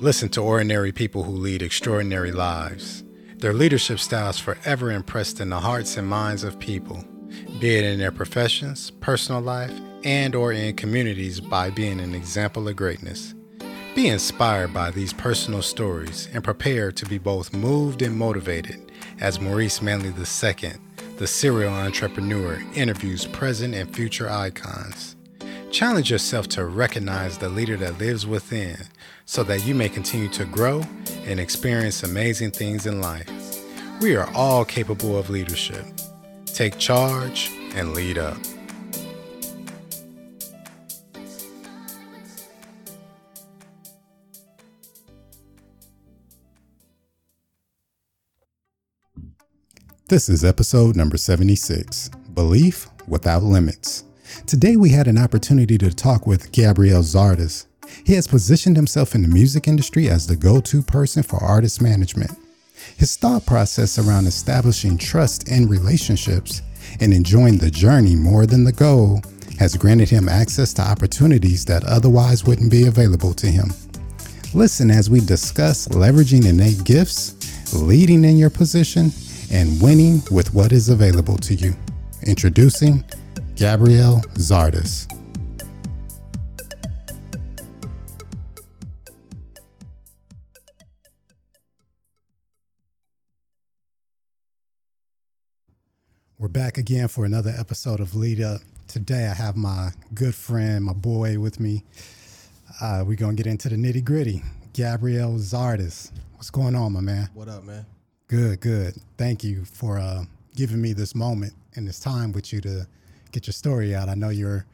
Listen to ordinary people who lead extraordinary lives. Their leadership styles forever impressed in the hearts and minds of people, be it in their professions, personal life, and or in communities by being an example of greatness. Be inspired by these personal stories and prepare to be both moved and motivated as Maurice Manley II, the serial entrepreneur, interviews present and future icons. Challenge yourself to recognize the leader that lives within so that you may continue to grow and experience amazing things in life. We are all capable of leadership. Take charge and lead up. This is episode number 76 Belief Without Limits. Today we had an opportunity to talk with Gabriel Zardes. He has positioned himself in the music industry as the go to person for artist management. His thought process around establishing trust in relationships and enjoying the journey more than the goal has granted him access to opportunities that otherwise wouldn't be available to him. Listen as we discuss leveraging innate gifts, leading in your position, and winning with what is available to you. Introducing Gabriel Zardes. We're back again for another episode of Lead Up. Today I have my good friend, my boy with me. Uh, we're going to get into the nitty gritty. Gabriel Zardes. What's going on, my man? What up, man? Good, good. Thank you for uh, giving me this moment and this time with you to get your story out. I know you're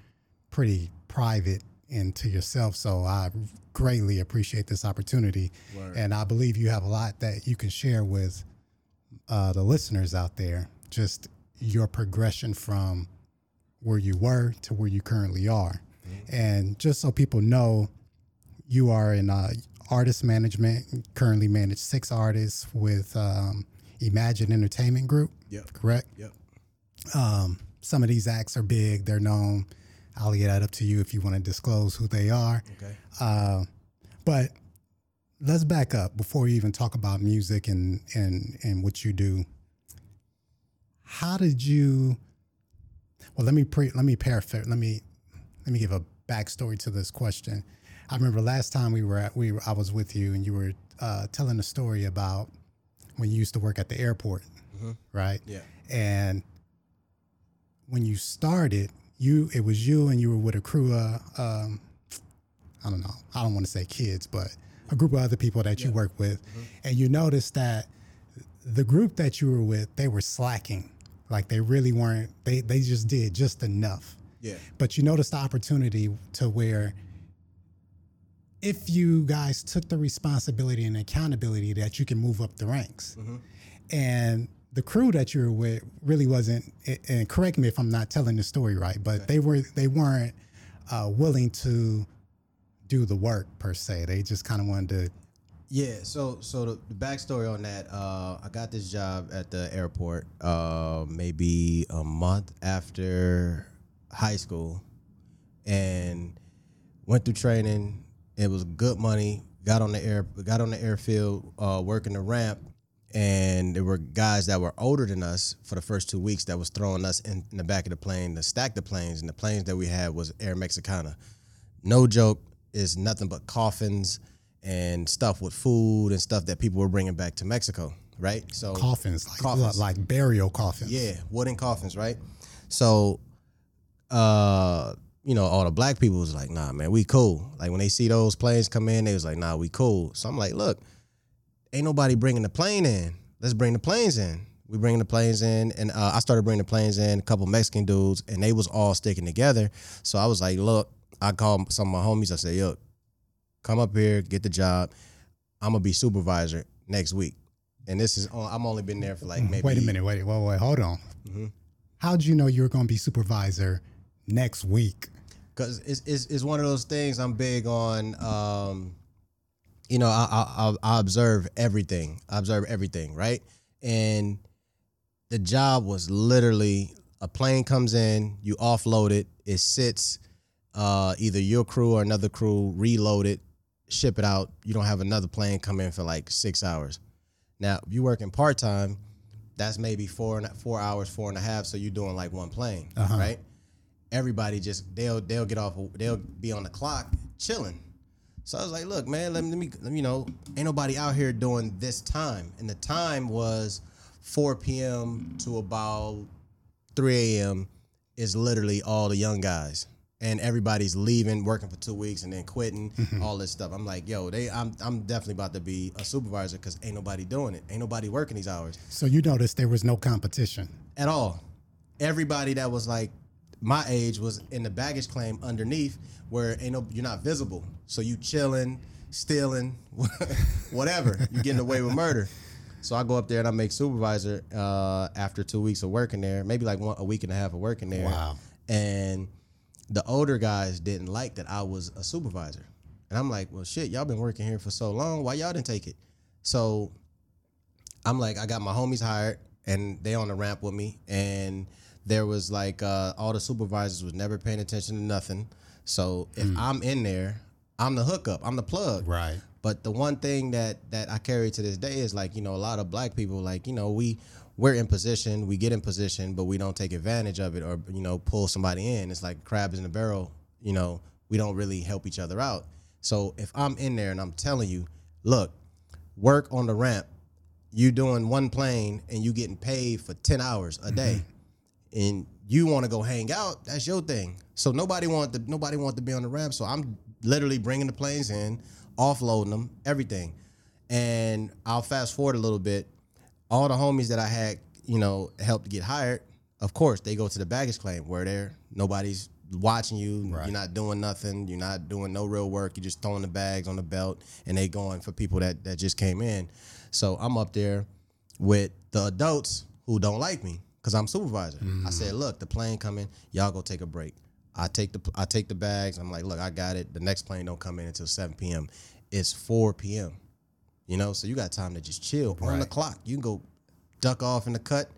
pretty private and to yourself, so I greatly appreciate this opportunity. Word. And I believe you have a lot that you can share with uh, the listeners out there. Just your progression from where you were to where you currently are, and just so people know, you are in uh, artist management. Currently manage six artists with um, Imagine Entertainment Group. Yep. Correct. Yep. Um, some of these acts are big. They're known. I'll leave that up to you if you want to disclose who they are. Okay. Uh, but let's back up before we even talk about music and and and what you do. How did you? Well, let me pre, let me paraphrase. Let me let me give a backstory to this question. I remember last time we were at we were, I was with you and you were uh, telling a story about when you used to work at the airport, right? Yeah. And when you started, you it was you and you were with a crew of um, I don't know, I don't want to say kids, but a group of other people that you work with, and you noticed that the group that you were with, they were slacking, like they really weren't. They they just did just enough. Yeah. But you noticed the opportunity to where if you guys took the responsibility and accountability that you can move up the ranks. And the crew that you were with really wasn't and correct me if I'm not telling the story right, but they were they weren't uh, willing to do the work per se. They just kind of wanted to Yeah. So so the, the backstory on that, uh, I got this job at the airport uh, maybe a month after high school, and went through training. It was good money. Got on the air, got on the airfield, uh, working the ramp, and there were guys that were older than us for the first two weeks that was throwing us in, in the back of the plane to stack the planes, and the planes that we had was Air Mexicana. No joke, is nothing but coffins and stuff with food and stuff that people were bringing back to Mexico, right? So coffins, like Coffins. like burial coffins. yeah, wooden coffins, right? So, uh, you know, all the black people was like, nah, man, we cool. Like when they see those planes come in, they was like, nah, we cool. So I'm like, look, ain't nobody bringing the plane in. Let's bring the planes in. We bringing the planes in, and uh, I started bringing the planes in. A couple Mexican dudes, and they was all sticking together. So I was like, look, I called some of my homies. I said, yo, come up here, get the job. I'm gonna be supervisor next week. And this is, on- I'm only been there for like maybe. Wait a minute, wait, wait, wait, hold on. Mhm. How'd you know you were going to be supervisor next week? because it's, it's it's one of those things I'm big on. Um, you know, I, I I I observe everything. I observe everything, right? And the job was literally a plane comes in, you offload it, it sits. Uh, either your crew or another crew reload it, ship it out. You don't have another plane come in for like six hours. Now, if you working part time, that's maybe four and four hours, four and a half. So you're doing like one plane, Uh-huh. right? Everybody just they'll they'll get off. They'll be on the clock chilling. So I was like, look, man, let me, let me, let me- you know, ain't nobody out here doing this time. And the time was 4 p.m. to about 3 a.m. is literally all the young guys. And everybody's leaving, working for two weeks, and then quitting, all this stuff. I'm like, yo, they, I'm, I'm definitely about to be a supervisor because ain't nobody doing it. Ain't nobody working these hours So you noticed there was no competition. at all. Everybody that was like my age was in the baggage claim underneath where ain't no you're not visible. So you chilling, stealing, whatever. You getting away with murder. So I go up there and I make supervisor uh, after two weeks of working there, maybe like one a week and a half of working there. Wow. And the older guys didn't like that I was a supervisor. And I'm like, well, shit, y'all been working here for so long. Why y'all didn't take it? So I'm like, I got my homies hired and they on the ramp with me. And there was like uh, all the supervisors was never paying attention to nothing. So if I'm in there, I'm the hookup, I'm the plug. Right. But the one thing that that I carry to this day is like you know a lot of black people like you know we we're in position, we get in position, but we don't take advantage of it or you know pull somebody in. It's like crabs in a barrel. You know we don't really help each other out. So if I'm in there and I'm telling you, look, work on the ramp. You doing one plane and you getting paid for ten hours a day, mm-hmm. and you want to go hang out. That's your thing. So nobody want to nobody want to be on the ramp. So I'm literally bringing the planes in, offloading them, everything. And I'll fast forward a little bit. All the homies that I had, you know, helped get hired. Of course, they go to the baggage claim where they're nobody's watching you. Right. You're not doing nothing. You're not doing no real work. You're just throwing the bags on the belt, and they going for people that that just came in. So I'm up there with the adults who don't like me because I'm supervisor. I mm-hmm. said, look, the plane coming, y'all go take a break. I take the I take the bags. I'm like, look, I got it. The next plane don't come in until 7 p.m. It's 4 p.m. You know, so you got time to just chill on the clock. You can go duck off in the cut.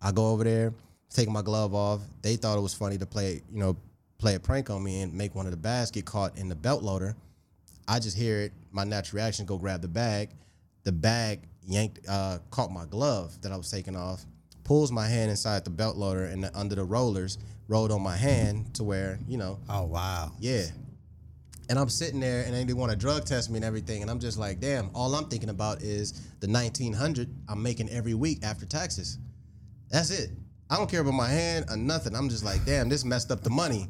I go over there, take my glove off. They thought it was funny to play, you know, play a prank on me and make one of the bags get caught in the belt loader. I just hear it. My natural reaction: go grab the bag. The bag yanked, uh, caught my glove that I was taking off. Pulls my hand inside the belt loader and the, under the rollers rolled on my hand to where you know, Oh wow. yeah. And I'm sitting there and they want to drug test me and everything, and I'm just like, damn. All I'm thinking about is the 1900 I'm making every week after taxes. That's it. I don't care about my hand or nothing. I'm just like, damn, this messed up the money.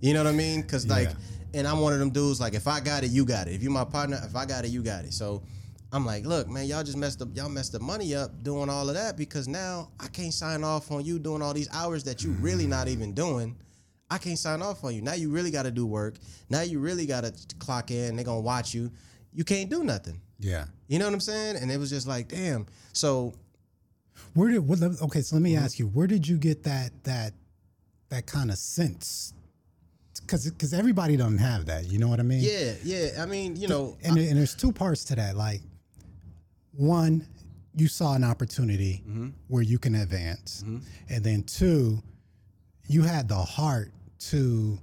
You know what I mean? Cause like, Yeah. and I'm one of them dudes. Like, if I got it, you got it. If you're my partner, if I got it, you got it. So I'm like, look, man, y'all just messed up. Y'all messed the money up doing all of that because now I can't sign off on you doing all these hours that you really not even doing. I can't sign off on you. Now you really got to do work. Now you really got to clock in. They're gonna watch you. You can't do nothing. Yeah. You know what I'm saying? And it was just like, damn. So Where did what, okay? So let Mm-hmm. me ask you, where did you get that that that kind of sense? Because because everybody doesn't have that. You know what I mean? yeah, yeah. I mean, you know, And, and there's two parts to that. Like, one, you saw an opportunity Mm-hmm. where you can advance, and then two, you had the heart to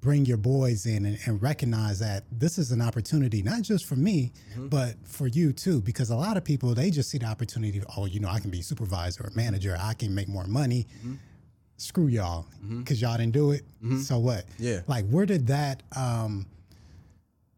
bring your boys in and, and recognize that this is an opportunity not just for me Mm-hmm. but for you too because a lot of people they just see the opportunity oh you know i can be supervisor or manager i can make more money. Mm-hmm. screw y'all because y'all didn't do it so what? Yeah. like where did that um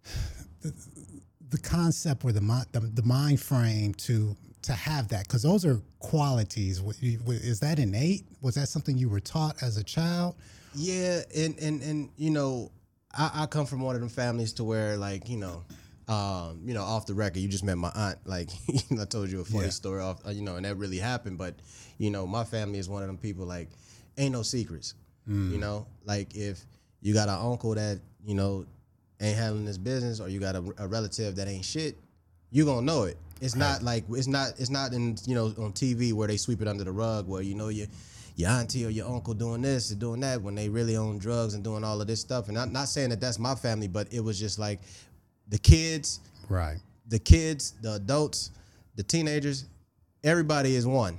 the concept or the mind the, the mind frame to to have that? Because those are qualities. Wa- you- wa- is that innate? Was that something you were taught as a child Yeah, and and and you know, I, I come from one of them families to where like you know, um, you know, off the record, you just met my aunt. Like I told you a funny Yeah. story off, uh, you know, and that really happened. But you know, my family is one of them people like ain't no secrets. You know, like if you got an uncle that you know ain't handling this business, or you got a, a relative that ain't shit, you gonna know it. It's not like it's not it's not in you know on TV where they sweep it under the rug where you know you your auntie or your uncle doing this and doing that when they really on drugs and doing all of this stuff. And I'm not saying that that's my family, but it was just like the kids, right the kids, the adults, the teenagers, everybody is one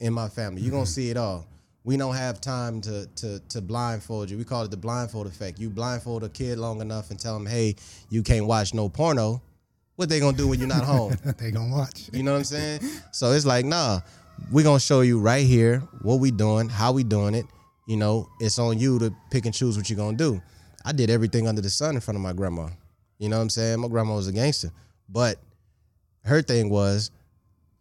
in my family. You're gonna mm-hmm. see it all. We don't have time to to to blindfold you. We call it the blindfold effect. You blindfold a kid long enough and tell them, "Hey, you can't watch no porno." What they gonna do when you're not home? they gonna watch. You know what I'm saying? So it's like, nah, we gonna show you right here what we doing, how we doing it. You know, it's on you to pick and choose what you're gonna do. I did everything under the sun in front of my grandma. You know what I'm saying? My grandma was a gangster, but her thing was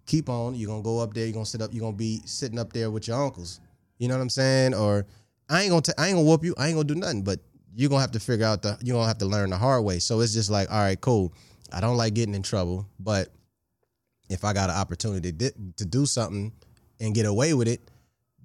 keep on. You're gonna go up there. You're gonna sit up. You're gonna be sitting up there with your uncles. You know what I'm saying? Or I ain't gonna t- I ain't gonna whoop you. I ain't gonna do nothing. But you're gonna have to figure out the. You're gonna have to learn the hard way. So it's just like, all right, cool. I don't like getting in trouble, but if I got an opportunity to, to do something and get away with it,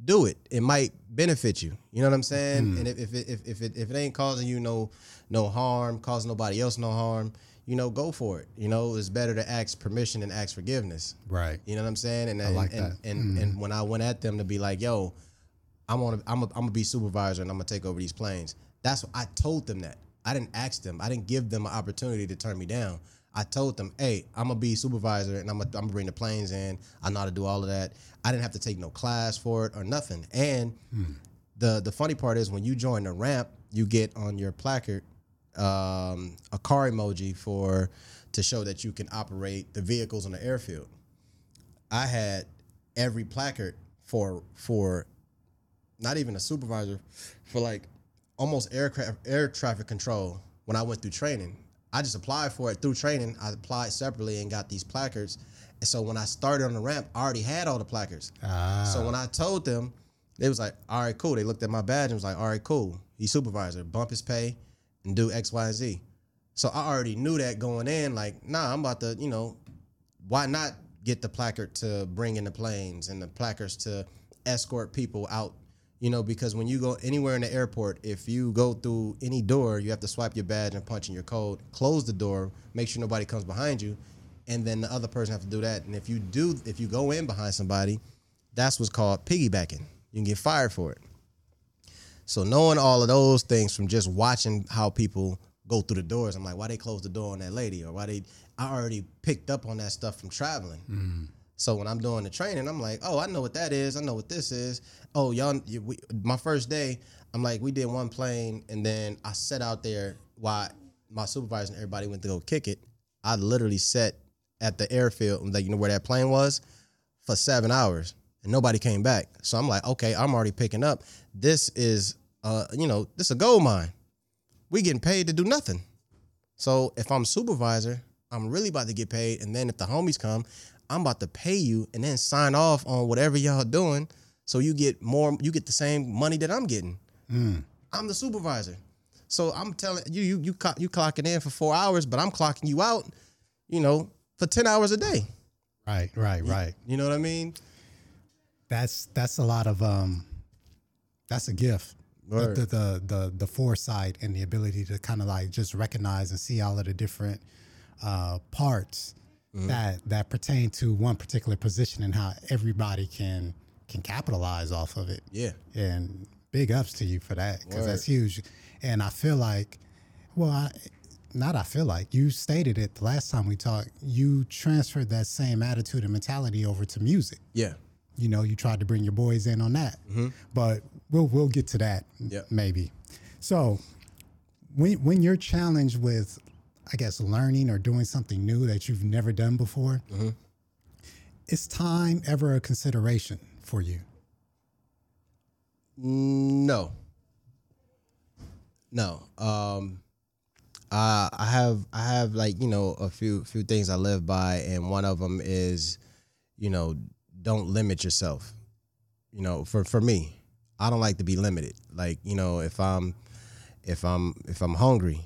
do it. It might benefit you. You know what I'm saying? Hmm. And if if it, if if it, if it ain't causing you no no harm, causing nobody else no harm, you know, go for it. You know, it's better to ask permission than ask forgiveness. Right. You know what I'm saying? And like and, that. And hmm. and, when I went at them to be like, "Yo, I'm on. I'm a, I'm gonna be supervisor and I'm gonna take over these planes." That's what I told them that. I didn't ask them. I didn't give them an opportunity to turn me down. I told them, "Hey, I'm gonna be supervisor and I'm gonna, I'm gonna bring the planes in. I know how to do all of that. I didn't have to take no class for it or nothing." And the the funny part is when you join the ramp, you get on your placard um, a car emoji for to show that you can operate the vehicles on the airfield. I had every placard for for not even a supervisor for like almost aircraft air traffic control when I went through training. I just applied for it through training. I applied separately and got these placards. And so when I started on the ramp, I already had all the placards. Ah. So when I told them, they was like, all right, cool. They looked at my badge and was like, all right, cool. He's supervisor. Bump his pay and do X, Y, and Z. So I already knew that going in, like, nah, I'm about to, you know, why not get the placard to bring in the planes and the placards to escort people out? You know, because when you go anywhere in the airport, if you go through any door, you have to swipe your badge and punch in your code, close the door, make sure nobody comes behind you, and then the other person have to do that. And if you do, if you go in behind somebody, that's what's called piggybacking. You can get fired for it. So knowing all of those things from just watching how people go through the doors, I'm like, why they close the door on that lady, or why they? I already picked up on that stuff from traveling. Mm. So when I'm doing the training, I'm like, oh, I know what that is. I know what this is. Oh, y'all, we, my first day, I'm like, we did one plane, and then I sat out there while my supervisor and everybody went to go kick it. I literally sat at the airfield, like you know where that plane was, for seven hours, and nobody came back. So I'm like, okay, I'm already picking up. This is, uh, you know, this is a gold mine. We getting paid to do nothing. So if I'm supervisor, I'm really about to get paid. And then if the homies come, I'm about to pay you and then sign off on whatever y'all doing. So you get more, you get the same money that I'm getting. I'm the supervisor. So I'm telling you, you you clock, you clocking in for four hours, but I'm clocking you out, you know, for ten hours a day. Right, right, right. You know what I mean? That's that's a lot of um that's a gift. The, the, the the the foresight and the ability to kind of like just recognize and see all of the different uh parts Mm-hmm. that that pertain to one particular position and how everybody can can capitalize off of it. Yeah. and big ups to you for that because that's huge. And I feel like, well, I, not I feel like you stated it the last time we talked. You transferred that same attitude and mentality over to music. Yeah. You know, you tried to bring your boys in on that, but we'll we'll get to that Yep. maybe. So when when you're challenged with, I guess, learning or doing something new that you've never done before, is time ever a consideration for you? No. No. Um I I have I have like, you know, a few few things I live by and one of them is, you know, don't limit yourself. You know, for for me, I don't like to be limited. Like, you know, if I'm if I'm if I'm hungry,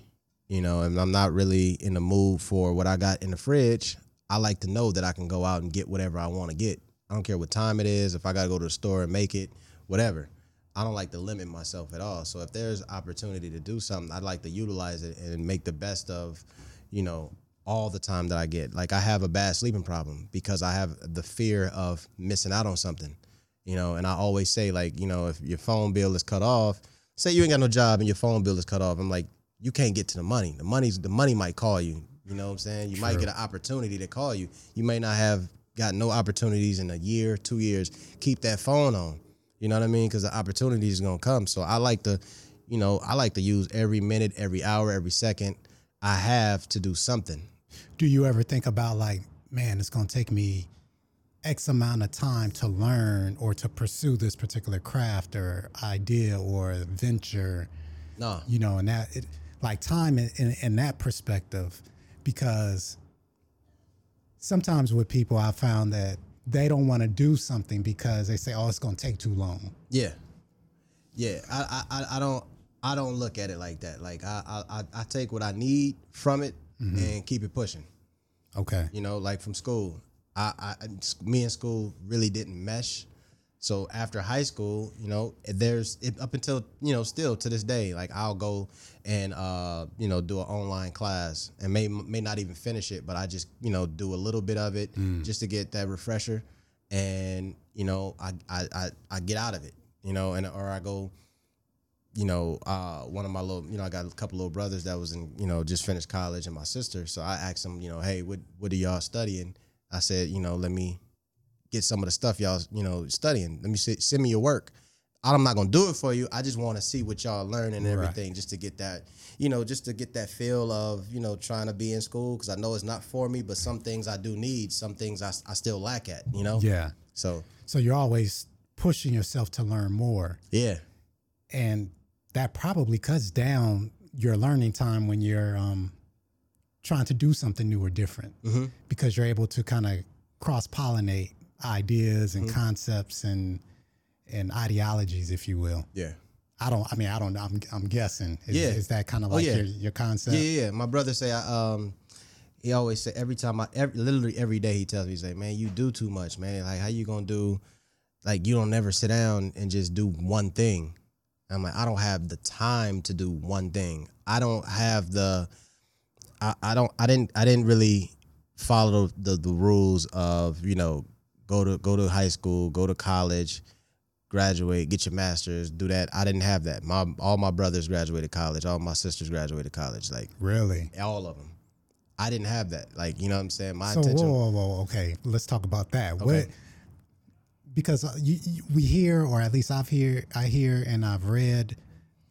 you know, and I'm not really in the mood for what I got in the fridge, I like to know that I can go out and get whatever I want to get. I don't care what time it is, if I got to go to the store and make it, whatever. I don't like to limit myself at all. So if there's opportunity to do something, I'd like to utilize it and make the best of, you know, all the time that I get. Like I have a bad sleeping problem because I have the fear of missing out on something. You know, and I always say like, you know, if your phone bill is cut off, say you ain't got no job and your phone bill is cut off, I'm like, you can't get to the money. The money's the money might call you. You know what I'm saying? You might get an opportunity to call you. You may not have got no opportunities in a year, two years. Keep that phone on. You know what I mean? Because the opportunity is gonna come. So I like to, you know, I like to use every minute, every hour, every second I have to do something. Do you ever think about like, man, it's going to take me X amount of time to learn or to pursue this particular craft or idea or venture? No. You know, and that, it, like time in, in, in that perspective, because sometimes with people, I found that they don't want to do something because they say, oh, it's going to take too long. Yeah. Yeah. I, I, I don't, I don't look at it like that. Like I, I, I take what I need from it mm-hmm. and keep it pushing. Okay. You know, like from school, I, I, me and school really didn't mesh. So after high school, you know, there's it, up until you know, still to this day, like I'll go and uh, you know, do an online class and may may not even finish it, but I just you know do a little bit of it just to get that refresher, and you know, I I I, I get out of it, you know, and or I go you know, uh, one of my little, you know, I got a couple little brothers that was in, you know, just finished college, and my sister. So I asked them, you know, hey, what what are y'all studying? I said, you know, let me get some of the stuff y'all, you know, studying. Let me see, send me your work. I'm not gonna do it for you. I just want to see what y'all learning and everything, just to get that, you know, just to get that feel of, you know, trying to be in school because I know it's not for me, but some things I do need, some things I, I still lack at, you know. Yeah. So So you're always pushing yourself to learn more. yeah, and that probably cuts down your learning time when you're um, trying to do something new or different Mm-hmm. because you're able to kind of cross pollinate ideas Mm-hmm. and concepts and and ideologies, if you will. yeah. I don't. I mean, I don't. I'm. I'm guessing. Is, Yeah. Is that kind of Oh, like yeah. your your concept? Yeah, yeah, yeah. My brother say I um he always say every time I every, literally every day he tells me he's like, Man, you do too much, man. Like how you gonna do like you don't never sit down and just do one thing. I'm like, I don't have the time to do one thing. I don't have the I, I don't I didn't I didn't really follow the, the rules of, you know, go to go to high school, go to college, graduate, get your masters, do that. I didn't have that. My all my brothers graduated college, all my sisters graduated college, like Really. all of them. I didn't have that. Like, you know what I'm saying? My So attention. whoa, whoa, whoa. Okay, let's talk about that. What? Okay. Because uh, you, you, we hear, or at least I've hear, I hear, and I've read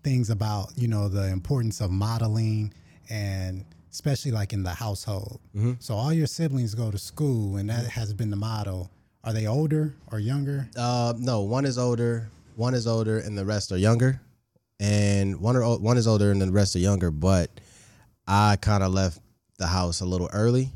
things about you know the importance of modeling, and especially like in the household. Mm-hmm. So all your siblings go to school, and that has been the model. Are they older or younger? Uh, no, one is older, one is older, and the rest are younger. And one are one is older, and the rest are younger. But I kind of left the house a little early.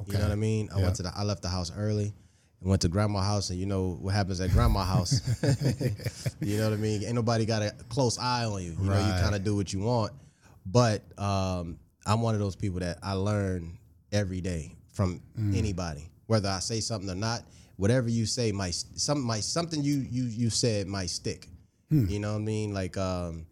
Okay. You know what I mean? I Yeah. went to the I left the house early and went to grandma's house, and you know what happens at grandma's house. you know what I mean? Ain't nobody got a close eye on you. You know, you kind of do what you want. But um, I'm one of those people that I learn every day from Mm. anybody, whether I say something or not. Whatever you say might some might something you you you said might stick. Hmm. You know what I mean? Like um,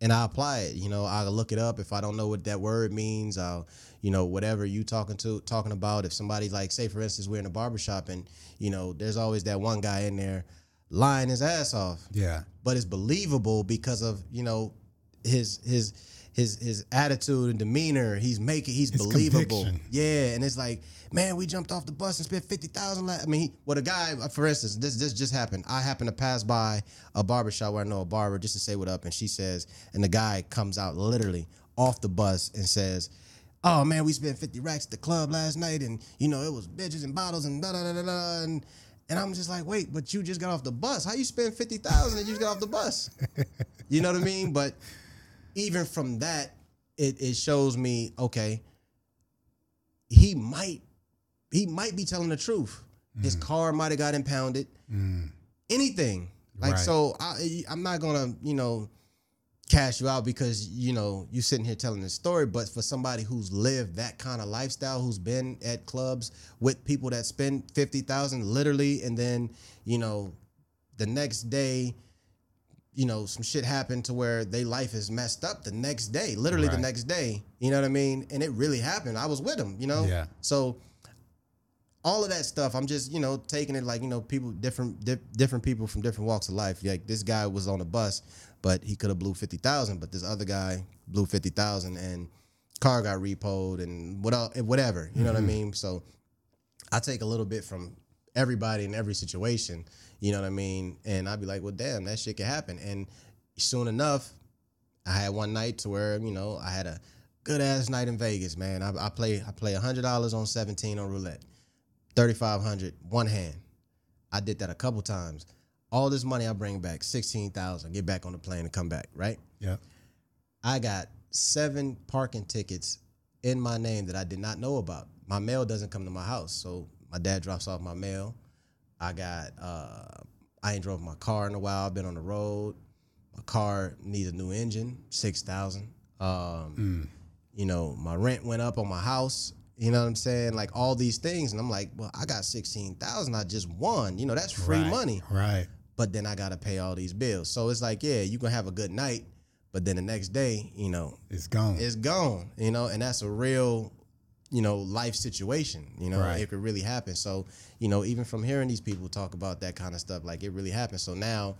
and I apply it. You know, I'll look it up if I don't know what that word means. I'll, you know, whatever you talking to talking about. If somebody like, say for instance, we're in a barbershop and you know, there's always that one guy in there lying his ass off, Yeah. but it's believable because of you know his his his his attitude and demeanor. He's making he's His believable. conviction. Yeah, and it's like, man, we jumped off the bus and spent fifty thousand. I mean, he, well, a guy, uh, for instance, this this just happened. I happened to pass by a barbershop where I know a barber just to say what up, and she says, and the guy comes out literally off the bus and says. Oh man, we spent 50 racks at the club last night and you know it was bitches and bottles and da da da da da and and I'm just like, wait, but you just got off the bus. How you spend 50,000 and you just got off the bus? You know what I mean? But even from that, it, it shows me, okay, he might he might be telling the truth. His mm. car might have got impounded. Mm. Anything. Like Right. so I I'm not gonna, you know, cash you out because you know you're sitting here telling this story but for somebody who's lived that kind of lifestyle who's been at clubs with people that spend 50,000 literally and then you know the next day you know some shit happened to where they life is messed up the next day literally the next day you know what i mean? And it really happened. I was with him you know? Yeah. so all of that stuff i'm just you know taking it like you know people different di- different people from different walks of life. Like this guy was on a bus but he could have blew 50,000 but this other guy blew 50,000 and car got repoed and what else, whatever you know what i mm-hmm. mean? So i take a little bit from everybody in every situation. You know what I mean? And I'd be like, well, damn, that shit could happen. And soon enough, I had one night to where you know I had a good ass night in Vegas, man. I, I play I play hundred dollars on seventeen on roulette, thirty five hundred one hand. I did that a couple times. All this money I bring back sixteen thousand. Get back on the plane and come back. Right. Yeah. I got seven parking tickets in my name that I did not know about. My mail doesn't come to my house, so my dad drops off my mail. I got uh I ain't drove my car in a while. I've been on the road. My car needs a new engine, six thousand. Um, you know, my rent went up on my house. You know what I'm saying? Like all these things, and I'm like, well, I got sixteen thousand. I just won. You know, that's free Right, money Right. but then I gotta pay all these bills. So it's like, yeah, you can have a good night, but then the next day, you know, It's gone. it's gone. You know, and that's a real, you know, life situation. You know, Right. it could really happen. So, you know, even from hearing these people talk about that kind of stuff, like it really happens. So now,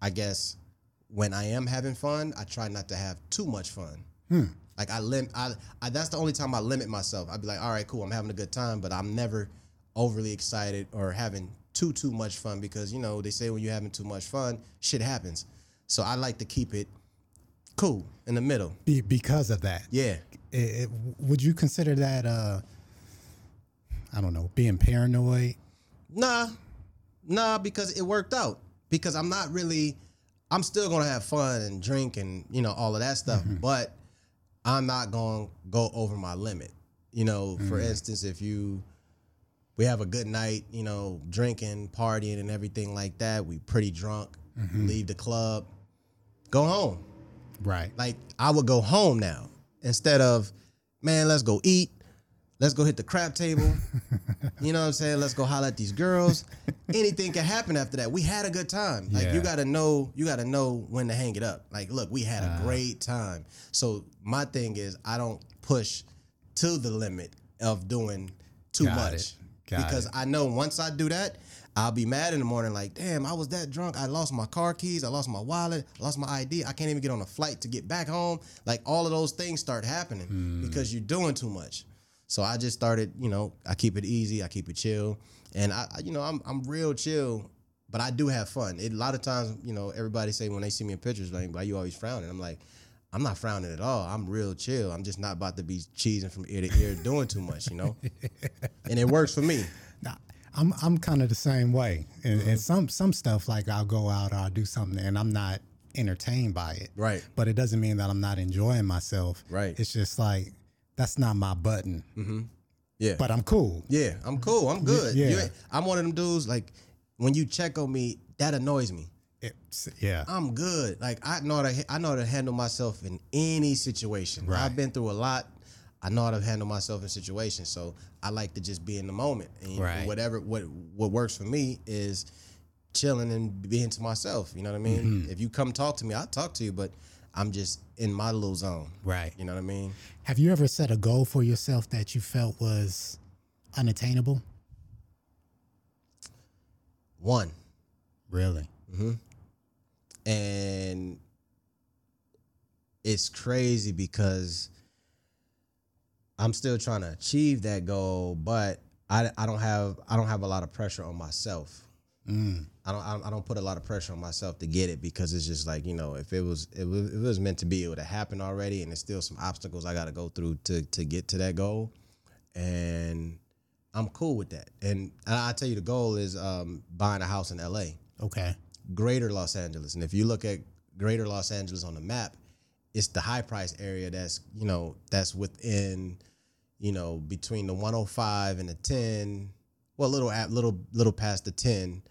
I guess when I am having fun, I try not to have too much fun. Hmm. Like I limit I, I that's the only time I limit myself. I'd be like, all right, cool, I'm having a good time, but I'm never overly excited or having too too much fun because you know they say when you're having too much fun, shit happens. So I like to keep it cool in the middle. Be, because of that. Yeah. It, it- would you consider that, uh, I don't know, being paranoid? Nah, nah, because it worked out. Because I'm not really, I'm still gonna have fun and drink and you know all of that stuff, mm-hmm. but I'm not gonna go over my limit. You know, for mm. instance, if you we have a good night, you know, drinking, partying, and everything like that, we pretty drunk, mm-hmm. leave the club, go home. Right. Like I would go home now instead of, man, let's go eat. Let's go hit the crap table. you know what I'm saying? Let's go holler at these girls. Anything can happen after that. We had a good time. Like you gotta know, you gotta know when to hang it up. Like, look, we had a great time. So my thing is I don't push to the limit of doing too much. it. Because it. I know once I do that, I'll be mad in the morning, like, damn, I was that drunk. I lost my car keys. I lost my wallet. I lost my ID. I can't even get on a flight to get back home. Like all of those things start happening Hmm. because you're doing too much. So I just started, you know, I keep it easy. I keep it chill, and I, I- you know, I'm I'm real chill, but I do have fun. It, a lot of times, you know, everybody say when they see me in pictures, like, why you always frowning? I'm like. I'm not frowning at all. I'm real chill. I'm just not about to be cheesing from ear to ear, doing too much, you know. and it works for me. I'm I'm kind of the same way, and, Mm-hmm. and some some stuff like I'll go out or I'll do something and I'm not entertained by it. Right. But it doesn't mean that I'm not enjoying myself. Right. It's just like that's not my button. Yeah. But I'm cool. Yeah, I'm cool. I'm good. yeah. You I'm one of them dudes. Like when you check on me, that annoys me. It's, yeah. I'm good. Like I know how to I know how to handle myself in any situation. Right. I've been through a lot. I know how to handle myself in situations. So I like to just be in the moment. And Right. whatever what what works for me is chilling and being to myself. You know what I mean? Mm-hmm. If you come talk to me, I'll talk to you, but I'm just in my little zone. Right. You know what I mean? Have you ever set a goal for yourself that you felt was unattainable? One. Really? and it's crazy because I'm still trying to achieve that goal, but I, I don't have I don't have a lot of pressure on myself. Mm. I don't I don't- put a lot of pressure on myself to get it because it's just like you know if it was it was, it was meant to be it would have happened already and there's still some obstacles I got to go through to to get to that goal, and I'm cool with that. And I, I tell you the goal is um, buying a house in L.A Okay. greater Los Angeles. And if you look at greater Los Angeles on the map, it's the high price area that's, you know, that's within, you know, between the 105 and the 10, well, little at little little past the 10,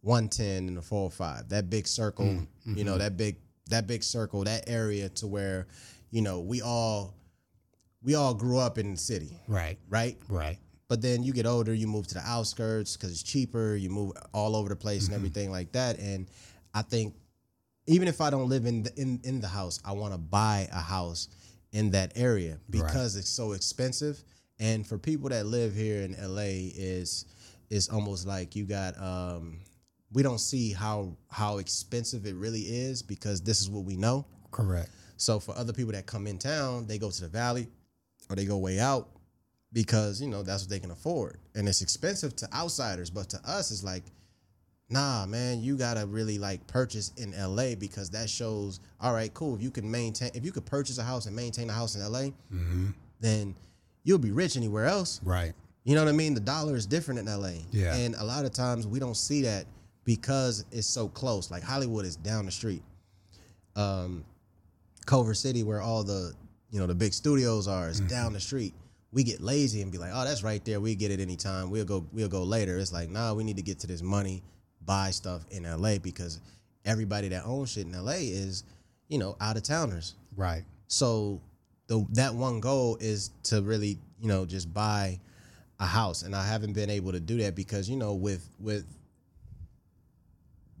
110 and the 405. That big circle, mm, you know, mm-hmm. that big that big circle, that area to where, you know, we all we all grew up in the city, Right. right? Right. But then you get older, you move to the outskirts because it's cheaper. You move all over the place and mm-hmm. everything like that. And I think even if I don't live in the, in in the house, I want to buy a house in that area because it's so expensive. And for people that live here in LA, is it's almost like you got um, we don't see how how expensive it really is because this is what we know. Correct. So for other people that come in town, they go to the valley or they go way out because you know that's what they can afford, and it's expensive to outsiders, but to us, it's like, nah, man, you gotta really like purchase in LA because that shows, all right, cool. If you can maintain, if you could purchase a house and maintain a house in LA, Mm-hmm. then you'll be rich anywhere else. Right. You know what I mean? The dollar is different in LA. Yeah. And a lot of times we don't see that because it's so close. Like Hollywood is down the street. Um Culver City where all the, you know, the big studios are is down the street. We get lazy and be like, "Oh, that's right there. We get it anytime. We'll go we'll go later." It's like, "Nah, we need to get to this money, buy stuff in LA because everybody that owns shit in LA is, you know, out of towners." Right. So the that one goal is to really, you know, just buy a house, and I haven't been able to do that because you know, with with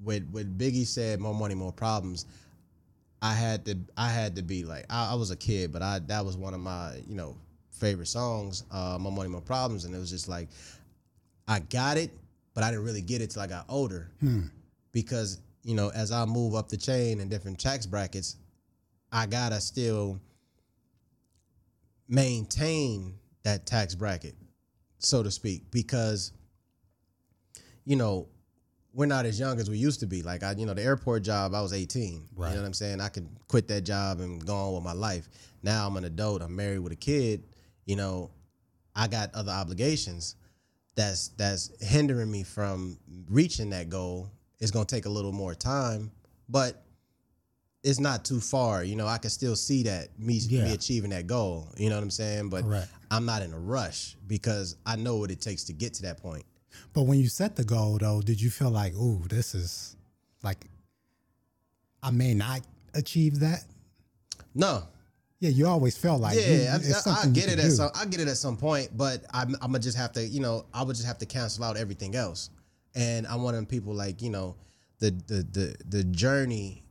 with with Biggie said, "More money, more problems." I had to I had to be like I, I was a kid, but I that was one of my you know favorite songs, uh, "More Money, More Problems," and it was just like I got it, but I didn't really get it till I got older hmm. because you know as I move up the chain in different tax brackets, I gotta still maintain that tax bracket, so to speak, because you know we're not as young as we used to be. Like I, you know, the airport job, I was 18. Right. You know what I'm saying? I could quit that job and go on with my life. Now I'm an adult. I'm married with a kid. You know, I got other obligations that's that's hindering me from reaching that goal. It's gonna take a little more time, but it's not too far. You know, I can still see that me, Yeah. me achieving that goal. You know what I'm saying? But Correct. I'm not in a rush because I know what it takes to get to that point. But when you set the goal, though, did you feel like, ooh, this is like, I may not achieve that? No, Yeah, you always felt like, yeah, you- I, I, I get it at do. some. I get it at some point, but I'm, I'm gonna just have to, you know, I would just have to cancel out everything else. And I'm one of them people like, you know, the the the the journey,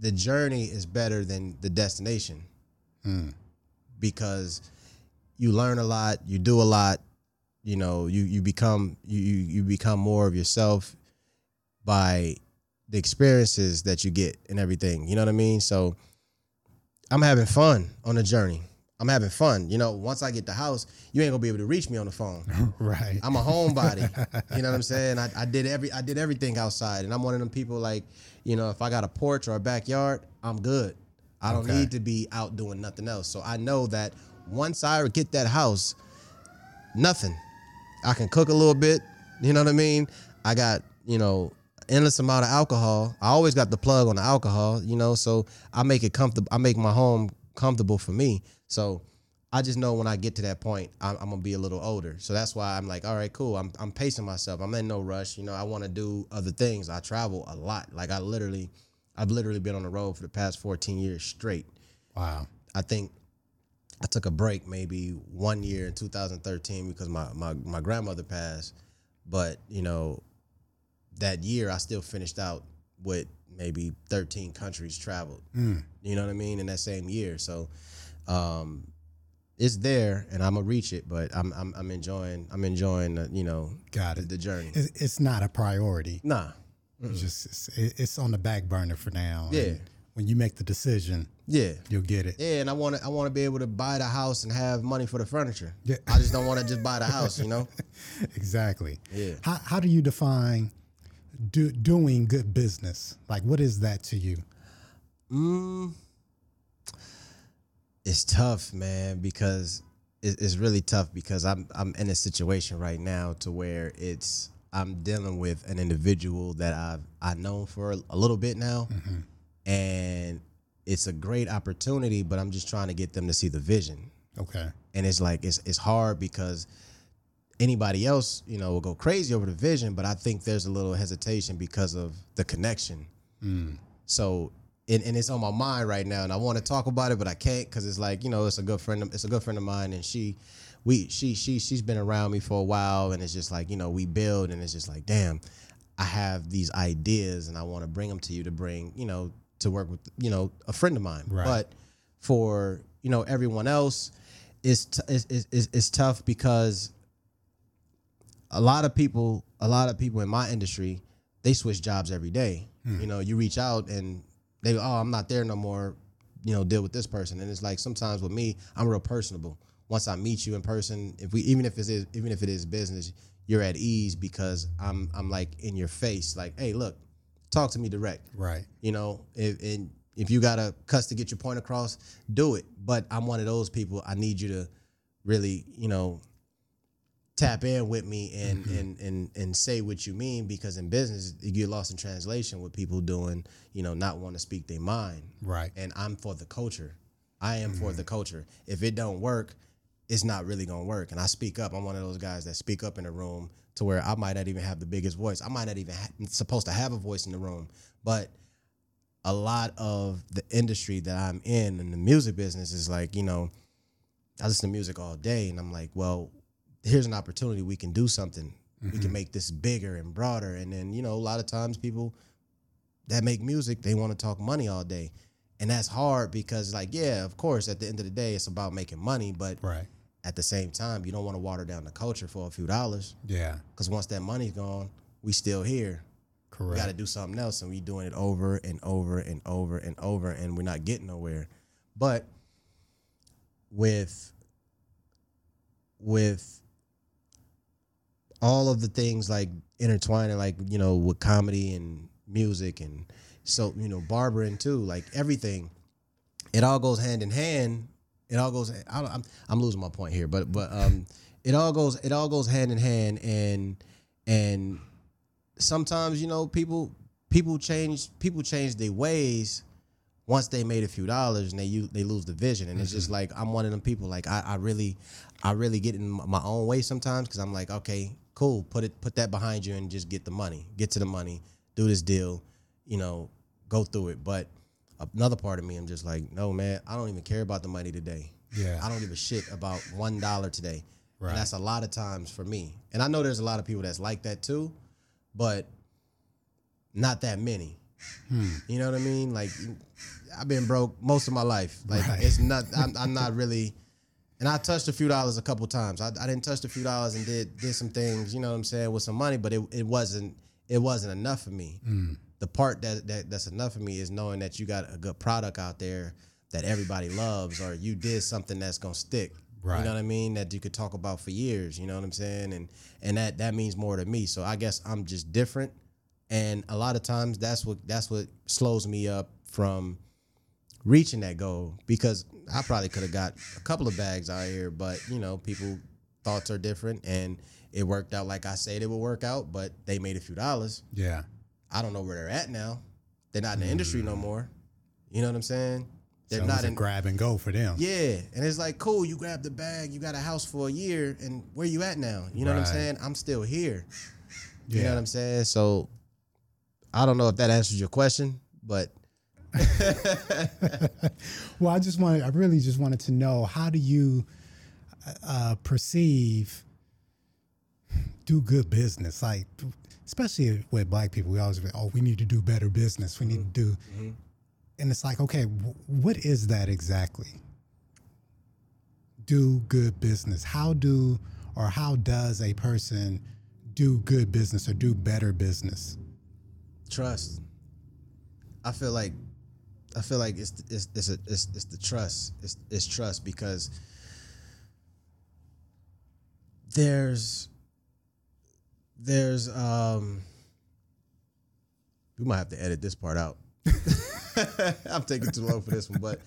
the journey is better than the destination, Hmm. because you learn a lot, you do a lot, you know, you you become you, you become more of yourself by the experiences that you get and everything. You know what I mean? So I'm having fun on the journey. I'm having fun. You know, once I get the house, you ain't gonna be able to reach me on the phone. right. I'm a homebody. you know what I'm saying? I, I did every I did everything outside, and I'm one of them people like, you know, if I got a porch or a backyard, I'm good. I don't Okay. need to be out doing nothing else. So I know that once I get that house, nothing. I can cook a little bit. You know what I mean? I got you know endless amount of alcohol. I always got the plug on the alcohol. You know, so I make it comfortable. I make my home comfortable for me. So I just know when I get to that point, I'm, I'm gonna be a little older. So that's why I'm like, all right, cool. I'm I'm pacing myself. I'm in no rush. You know, I want to do other things. I travel a lot. Like I literally, I've literally been on the road for the past 14 years straight. wow. I think I took a break maybe one year in 2013 because my, my, my grandmother passed. But, you know, that year I still finished out with maybe 13 countries traveled. Mm. You know what I mean? In that same year. So um it's there and I'm gonna reach it, but I'm I'm, I'm enjoying I'm enjoying the, you know Got the, it. the journey. It's, not a priority. Nah. It's just it's, it's on the back burner for now. Yeah. And when you make the decision, Yeah. you'll get it. Yeah, and I want to I want to be able to buy the house and have money for the furniture. Yeah. I just don't want to just buy the house, you know? Exactly. Yeah. How how do you define do, doing good business? Like, what is that to you? Mm, it's tough, man, because it, it's really tough because I'm I'm in a situation right now to where it's I'm dealing with an individual that I've I known for a, a little bit now, and it's a great opportunity, but I'm just trying to get them to see the vision, Okay. and it's like it's it's hard because anybody else, you know, will go crazy over the vision, but I think there's a little hesitation because of the connection. Hmm. So, and, and it's on my mind right now, and I want to talk about it, but I can't because it's like you know, it's a good friend. Of, it's a good friend of mine, and she, we, she, she, she's been around me for a while, and it's just like you know, we build, and it's just like, damn, I have these ideas, and I want to bring them to you to bring, you know, to work with, you know, a friend of mine. Right. But for you know everyone else, it's t- it's, it's, it's it's tough because a lot of people, a lot of people in my industry, they switch jobs every day. Hmm. You know, you reach out and they, oh, I'm not there no more. You know, deal with this person, and it's like sometimes with me, I'm real personable. once I meet you in person, if we even if it is even if it is business, you're at ease because I'm I'm like in your face, like, hey, look, talk to me direct. Right. You know, if and if you got a cuss to get your point across, do it. But I'm one of those people. I need you to really, you know, tap in with me and mm-hmm. and and and say what you mean because in business you get lost in translation with people doing, you know, not want to speak their mind. Right. And I'm for the culture. I am for the mm-hmm. culture. If it don't work, it's not really gonna work. And I speak up. I'm one of those guys that speak up in a room to where I might not even have the biggest voice. I might not even ha- supposed to have a voice in the room, but a lot of the industry that I'm in and the music business is like, you know, I listen to music all day and I'm like, well, here's an opportunity. We can do something. We can mm-hmm. make this bigger and broader. And then, you know, a lot of times people that make music, they want to talk money all day. And that's hard because, like, yeah, of course, at the end of the day, it's about making money. But Right. at the same time, you don't want to water down the culture for a few dollars. Yeah. Because once that money's gone, we still here. Correct. We got to do something else, and we doing it over and over and over and over, and we're not getting nowhere. But with with all of the things like intertwining, like you know, with comedy and music, and so you know, barbering too, like everything, it all goes hand in hand. It all goes. I don't, I'm I'm losing my point here, but but um, it all goes it all goes hand in hand, and and sometimes you know people people change people change their ways once they made a few dollars and they you they lose the vision and it's just like I'm one of them people like I, I really I really get in my own way sometimes because I'm like okay cool put it put that behind you and just get the money get to the money do this deal you know go through it but another part of me I'm just like no man I don't even care about the money today Yeah. I don't give a shit about one dollar today Right. and that's a lot of times for me and I know there's a lot of people that's like that too but not that many. Hmm. You know what I mean? Like I've been broke most of my life. Like Right. it's not. I'm, I'm not really. And I touched a few dollars a couple times. I, I didn't touch a few dollars and did did some things. You know what I'm saying with some money, but it, it wasn't it wasn't enough for me. Hmm. The part that, that that's enough for me is knowing that you got a good product out there that everybody loves, or you did something that's gonna stick. Right. You know what I mean? That you could talk about for years. You know what I'm saying? And and that that means more to me. So I guess I'm just different. And a lot of times that's what that's what slows me up from reaching that goal because I probably could have got a couple of bags out here, but you know, people thoughts are different and it worked out like I said it would work out, but they made a few dollars. Yeah. I don't know where they're at now. They're not in the industry no mm. more. You know what I'm saying? They're so not a in grab and go for them. yeah, and it's like cool. You grab the bag, you got a house for a year, and where you at now? You know what I'm saying? I'm still here. You know Yeah. what I'm saying? So I don't know if that answers your question, but Well, I just wanted, I really just wanted to know how do you uh, perceive do good business? Like, especially with black people, we always, say, oh, we need to do better business. We need to do, and it's like, okay, wh- what is that exactly? Do good business. How do or how does a person do good business or do better business? trust. I feel like I feel like it's it's it's a, it's, it's the trust. It's it's trust because there's there's um we might have to edit this part out. I'm taking too long for this one, but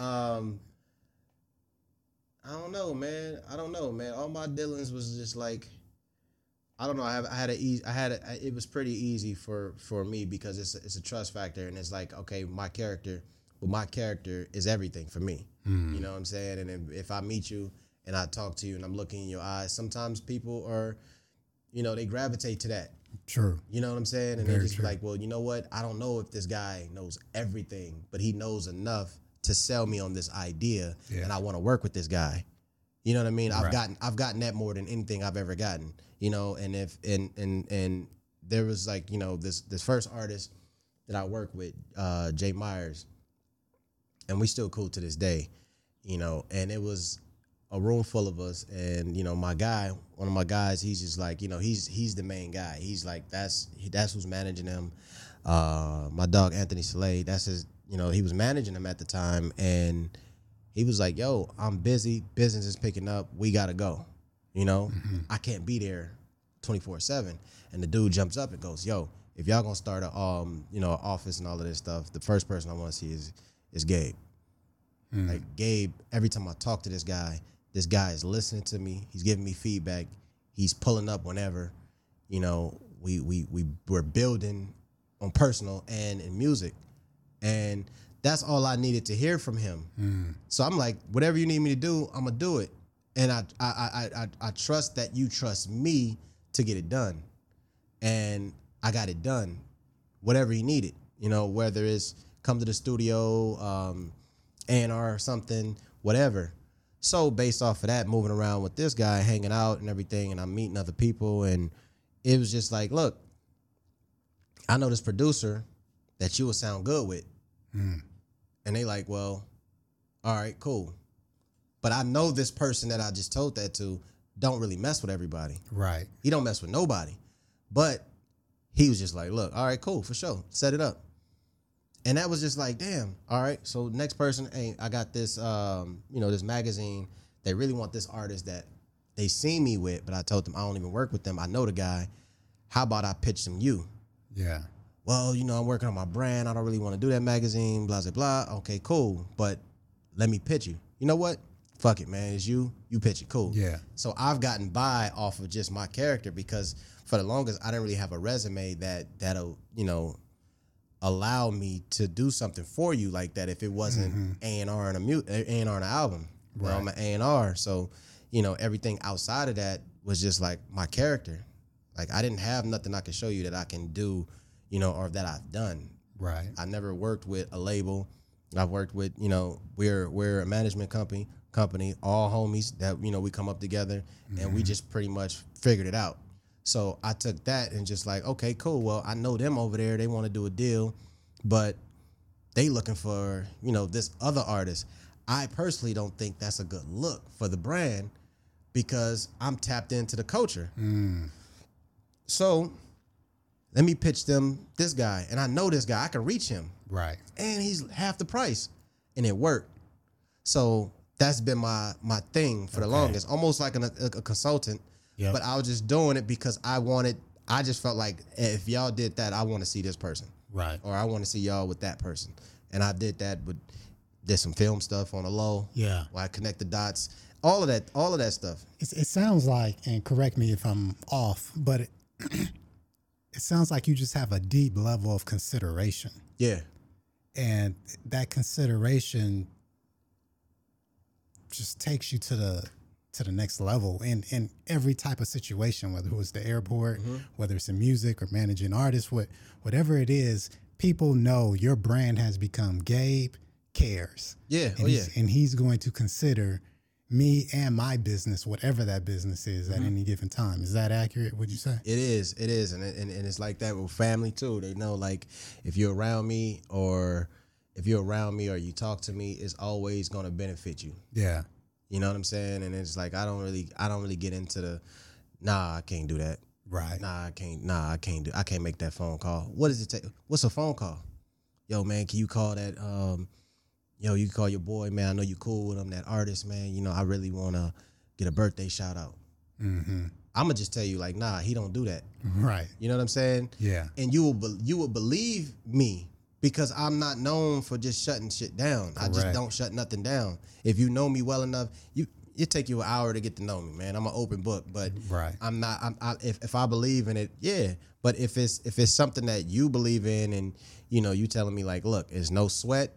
um I don't know, man. I don't know, man. All my dealings was just like I don't know. I have I had a easy. I had a, it was pretty easy for for me because it's a, it's a trust factor and it's like okay, my character, well, my character is everything for me. Hmm. You know what I'm saying? And if, if I meet you and I talk to you and I'm looking in your eyes, sometimes people are, you know, they gravitate to that. True. You know what I'm saying? And Very they're just true. like, well, you know what? I don't know if this guy knows everything, but he knows enough to sell me on this idea, Yeah. and I want to work with this guy. You know what I mean? I've Right. gotten I've gotten that more than anything I've ever gotten. You know, and if and and and there was like you know this this first artist that I work with, uh, Jay Myers, and we still cool to this day. You know, and it was a room full of us, and you know, my guy, one of my guys, he's just like, you know, he's he's the main guy. He's like, that's that's who's managing him. Uh, my dog Anthony Slade, that's his. You know, he was managing him at the time, and He was like, "Yo, I'm busy. Business is picking up. We gotta go. You know, I can't be there 24 seven." And the dude jumps up and goes, "Yo, if y'all gonna start a um, you know, office and all of this stuff, the first person I want to see is is Gabe. Like Gabe, every time I talk to this guy, this guy is listening to me. He's giving me feedback. He's pulling up whenever, you know, we we we we're building on personal and in music, and that's all I needed to hear from him. So I'm like, whatever you need me to do, I'm gonna do it, and I I I I, I trust that you trust me to get it done, and I got it done, whatever he needed. You know, whether it's come to the studio, um, A&R or something, whatever. So based off of that, moving around with this guy, hanging out and everything, and I'm meeting other people, and it was just like, look, I know this producer that you would sound good with, and they like, well, all right, cool, but I know this person that I just told that to don't really mess with everybody. Right. He don't mess with nobody. But he was just like, look, all right, cool, for sure. Set it up. And that was just like, damn, all right. So next person, hey, I got this um, you know, this magazine. They really want this artist that they see me with, but I told them I don't even work with them. I know the guy. How about I pitch them you? Yeah. Well, you know, I'm working on my brand. I don't really want to do that magazine, blah, blah, blah. Okay, cool. But let me pitch you. You know what? Fuck it, man. It's you. You pitch it. Cool. Yeah. So I've gotten by off of just my character because for the longest I didn't really have a resume that that'll you know allow me to do something for you like that if it wasn't mm-hmm. A and R and a mute A and R and an album. Well, I'm an A and R, so you know everything outside of that was just like my character. Like I didn't have nothing I could show you that I can do, you know, or that I've done. Right. I never worked with a label. I've worked with, you know, we're we're a management company, company, all homies that you know we come up together and we mm-hmm. just pretty much figured it out. So I took that and just like, okay, cool. Well, I know them over there. They want to do a deal, but they looking for, you know, this other artist. I personally don't think that's a good look for the brand because I'm tapped into the culture. Mm. So let me pitch them this guy. And I know this guy. I can reach him Right. and he's half the price, and it worked. So that's been my my thing for the longest, almost like an, a, a consultant. Yep. But I was just doing it because I wanted. I just felt like eh, if y'all did that, I want to see this person, Right. or I want to see y'all with that person. And I did that, but did some film stuff on the low. Yeah. Where I connect the dots, all of that, all of that stuff. It, it sounds like, and correct me if I'm off, but it, it sounds like you just have a deep level of consideration. Yeah, And that consideration just takes you to the to the next level in in every type of situation, whether it was the airport, mm-hmm. whether it's in music or managing artists, what whatever it is, people know your brand has become Gabe cares. yeah, and oh yeah. and he's going to consider me and my business, whatever that business is Mm-hmm. at any given time. Is that accurate? Would you say? It is, it is, and, and and it's like that with family too. They know like if you're around me or if you're around me or you talk to me, it's always gonna benefit you. Yeah. You know what I'm saying? And it's like I don't really, I don't really get into the, nah, I can't do that. Right. Nah, I can't. Nah, I can't do. I can't make that phone call. What does it take? What's a phone call? Yo, man, can you call that? Um, yo, you can call your boy, man. I know you cool with him. That artist, man. You know, I really want to get a birthday shout out. Mm-hmm. I'm gonna just tell you, like, nah, he don't do that. Right. You know what I'm saying? Yeah. and you will be, you will believe me because I'm not known for just shutting shit down. I just don't shut nothing down. If you know me well enough, you it take you an hour to get to know me, man. I'm an open book, but Right. I'm not. I'm, I, if if I believe in it, yeah. But if it's if it's something that you believe in, and you know, you telling me like, look, it's no sweat,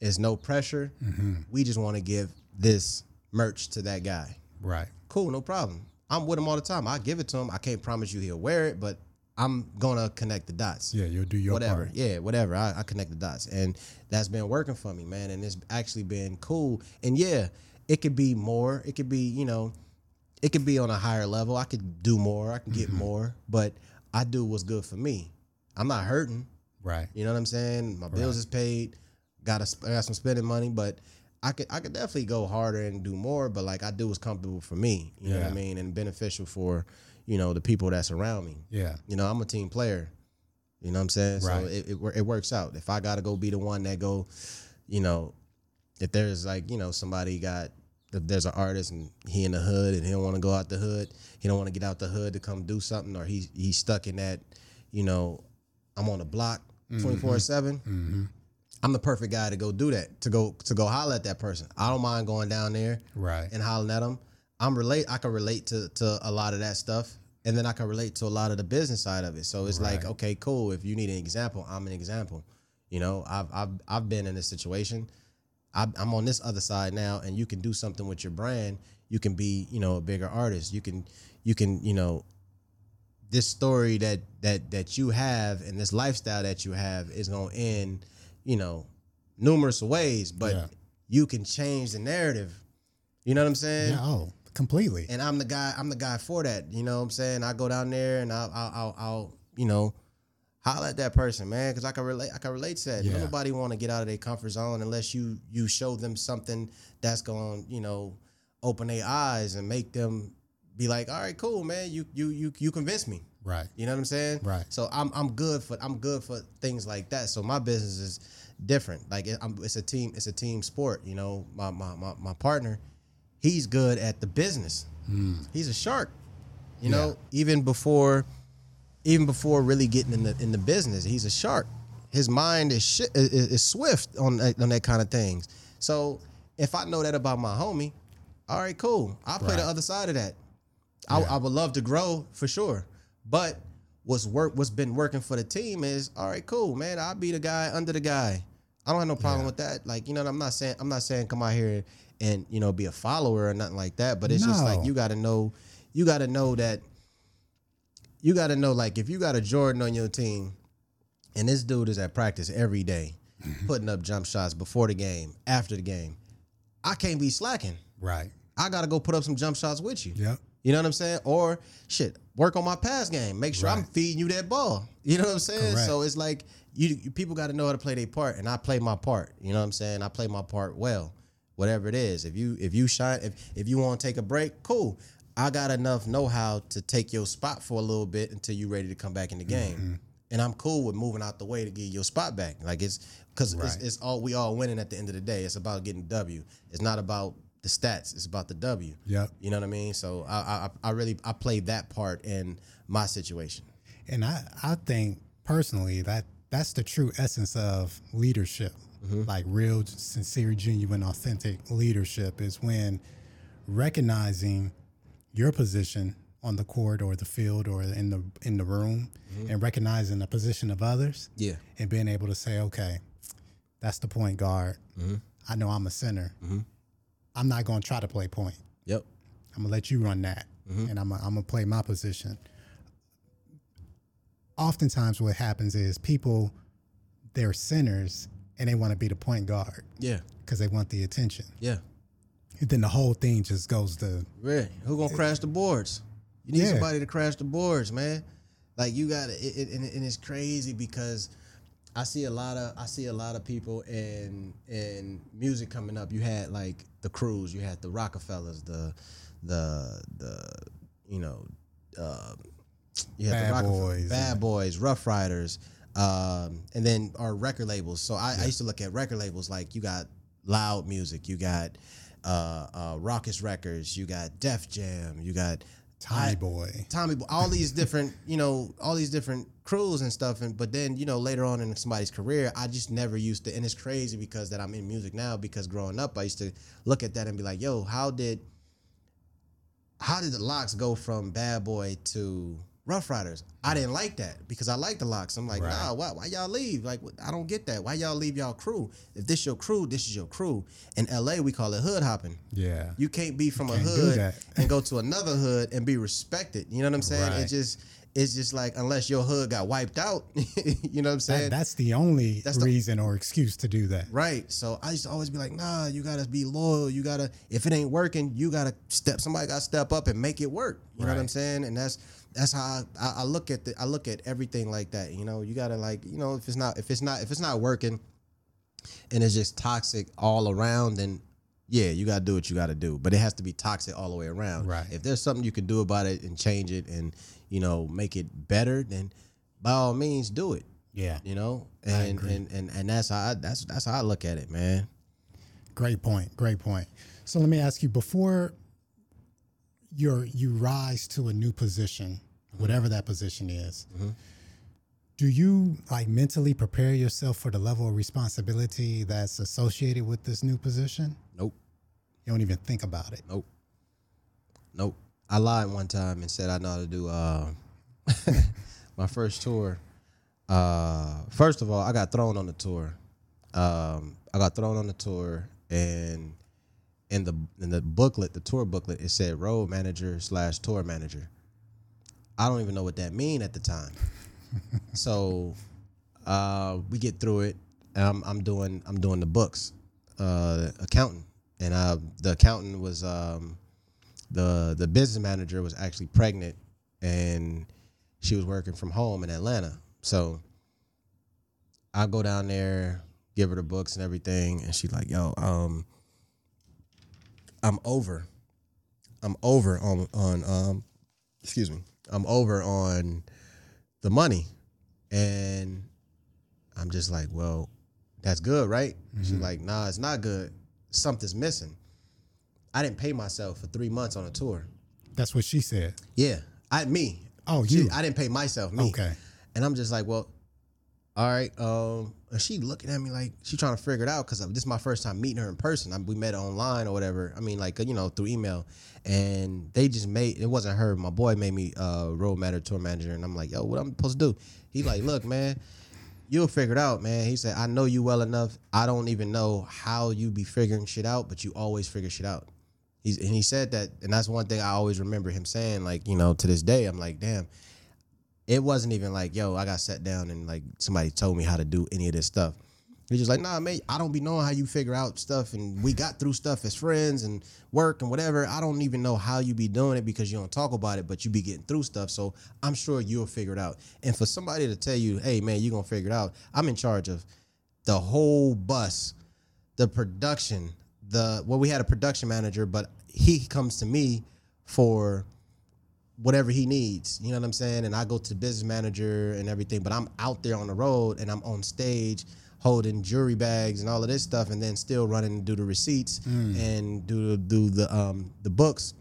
it's no pressure. Mm-hmm. We just want to give this merch to that guy Right. cool, no problem. I'm with him all the time. I give it to him. I can't promise you he'll wear it, but I'm gonna connect the dots. Yeah. You'll do your whatever. part. Yeah, whatever. I, I connect the dots, and that's been working for me, man. And it's actually been cool. And yeah, it could be more. It could be, you know, it could be on a higher level. I could do more. I can Mm-hmm. get more, but I do what's good for me. I'm not hurting. Right. You know what I'm saying? My bills is paid. Got a, I got some spending money, but I could I could definitely go harder and do more. But like I do what's comfortable for me. You know what I mean? And beneficial for you know the people that's around me. Yeah. You know, I'm a team player. You know what I'm saying? Right. So it, it it works out. If I gotta go be the one that go, you know, if there's like you know somebody got if there's an artist and he in the hood and he don't want to go out the hood, he don't want to get out the hood to come do something, or he's he's stuck in that, you know, I'm on the block mm-hmm. 24 7 mm-hmm. I'm the perfect guy to go do that to go to go holler at that person. I don't mind going down there Right. and hollering at them. I'm relate. I can relate to to a lot of that stuff, and then I can relate to a lot of the business side of it. So it's like, okay, cool. If you need an example, I'm an example. You know, I've I've I've been in this situation. I'm I'm on this other side now, and you can do something with your brand. You can be, you know, a bigger artist. You can you can you know this story that that that you have and this lifestyle that you have is going to end you know numerous ways but Yeah. you can change the narrative. You know what i'm saying? Yeah, oh, completely. and i'm the guy i'm the guy for that. You know what i'm saying? I go down there and i'll i'll, I'll, I'll you know holler at that person man because i can relate i can relate to that. Yeah. nobody want to get out of their comfort zone unless you you show them something that's going you know open their eyes and make them be like all right cool man. You you you you convinced me right. you know what I'm saying? Right. So I'm I'm good for I'm good for things like that. So my business is different. Like it, I'm, it's a team it's a team sport. You know, my my my, my partner, he's good at the business. Hmm. He's a shark. You know, even before even before really getting in the in the business, he's a shark. His mind is shi is, is swift on that, on that kind of things. So if I know that about my homie, all right, cool. I'll play the other side of that. I, I would love to grow for sure, but what's work what's been working for the team is all right, cool, man. I'll be the guy under the guy. I don't have no problem Yeah. with that. Like you know, I'm not saying I'm not saying come out here and you know be a follower or nothing like that. But it's just like you got to know, you got to know that you got to know like if you got a Jordan on your team, and this dude is at practice every day, Mm-hmm. putting up jump shots before the game, after the game. I can't be slacking. Right. I got to go put up some jump shots with you. Yep. You know what I'm saying? Or shit, work on my pass game. Make sure I'm feeding you that ball. You know what I'm saying? Correct. So it's like you, you people got to know how to play their part, and I play my part. You know what I'm saying? I play my part well, whatever it is. If you if you shine, if if you want to take a break, cool. I got enough know how to take your spot for a little bit until you're ready to come back in the game. Mm-hmm. And I'm cool with moving out the way to get your spot back. Like it's because it's, it's all we all winning at the end of the day. It's about getting W. It's not about the stats. It's about the W. Yeah. You know what I mean? So I I, I really I played that part in my situation. And I, I think personally that that's the true essence of leadership. Mm-hmm. Like real, sincere, genuine, authentic leadership is when recognizing your position on the court or the field or in the in the room mm-hmm. and recognizing the position of others Yeah. and being able to say, okay, that's the point guard. Mm-hmm. I know I'm a center. I'm not going to try to play point. Yep. I'm gonna let you run that, mm-hmm. and I'm gonna, I'm gonna play my position. Oftentimes, what happens is people they're centers and they want to be the point guard Yeah. because they want the attention. Yeah. And then the whole thing just goes to Really? Who gonna crash the boards? You need Yeah. somebody to crash the boards, man. Like you got to, it, it, and, and it's crazy because I see a lot of I see a lot of people in in music coming up. You had like the Crews, you had the Roc-A-Fellas, the the the you know, uh, you had Bad the Boys Bad Boys, Ruff Ryders, um, and then our record labels. So I, I used to look at record labels like you got Loud Music, you got uh, uh, Rawkus Records, you got Def Jam, you got Tommy I- Boy. Tommy, Boy, all these different, you know, all these different crews and stuff. And but then, you know, later on in somebody's career, I just never used to. And it's crazy because that I'm in music now. Because growing up, I used to look at that and be like, "Yo, how did, how did the LOX go from Bad Boy to Ruff Ryders?" I didn't like that because I like the LOX. I'm like, Right. nah, why, why y'all leave? Like, I don't get that. Why y'all leave y'all crew? If this your crew, this is your crew. In L.A., we call it hood hopping. Yeah. You can't be from a hood and go to another hood and be respected. You know what I'm saying? Right. It just it's just like unless your hood got wiped out, you know what I'm saying? That, that's the only That's the- reason or excuse to do that. right. So I used to always be like, nah, you gotta be loyal. You gotta if it ain't working, you gotta step somebody gotta step up and make it work. You know what I'm saying? And that's that's how I, I, I look at the I look at everything like that. You know, you gotta like, you know, if it's not if it's not if it's not working and it's just toxic all around, then yeah, you gotta do what you gotta do. But it has to be toxic all the way around. Right. If there's something you can do about it and change it and you know make it better, then by all means do it. Yeah. You know, and and and and that's how I, that's that's how I look at it, man. Great point. Great point. So let me ask you before your you rise to a new position, whatever that position is. Mm-hmm. Do you like mentally prepare yourself for the level of responsibility that's associated with this new position? Nope. You don't even think about it. Nope. Nope. I lied one time and said I know how to do uh, my first tour. Uh, first of all, I got thrown on the tour. Um, I got thrown on the tour, and in the in the booklet, the tour booklet, it said road manager slash tour manager. I don't even know what that mean at the time. so uh, we get through it. I'm, I'm doing I'm doing the books, uh, accounting, and uh, the accountant was um, the the business manager was actually pregnant, and she was working from home in Atlanta. So I go down there, give her the books and everything, and she's like, "Yo, um, I'm over. I'm over on on um, excuse me, I'm over on the money," and I'm just like, "Well, that's good, right?" She's like, "Nah, it's not good. Something's missing." I didn't pay myself for three months on a tour. That's what she said. Yeah, I me. Oh, She- you. I didn't pay myself. Me. Okay. And I'm just like, well, all right. Um, and she looking at me like she trying to figure it out because this is my first time meeting her in person. I, we met online or whatever. I mean, like you know, through email. And they just made it wasn't her. My boy made me uh road manager, tour manager, and I'm like, yo, what I'm supposed to do? He like, look, man. You'll figure it out, man. He said, I know you well enough. I don't even know how you be figuring shit out, but you always figure shit out. He's, and he said that, and that's one thing I always remember him saying. Like, you know, to this day, I'm like, damn, it wasn't even like, yo, I got sat down and like somebody told me how to do any of this stuff. He's just like, nah, man, I don't be knowing how you figure out stuff, and we got through stuff as friends and work and whatever. I don't even know how you be doing it because you don't talk about it, but you be getting through stuff. So I'm sure you'll figure it out. And for somebody to tell you, hey, man, you gonna figure it out. I'm in charge of the whole bus, the production, the well, we had a production manager, but he comes to me for whatever he needs. You know what I'm saying? And I go to the business manager and everything, but I'm out there on the road and I'm on stage holding jewelry bags and all of this stuff, and then still running to do the receipts and do do the um the books,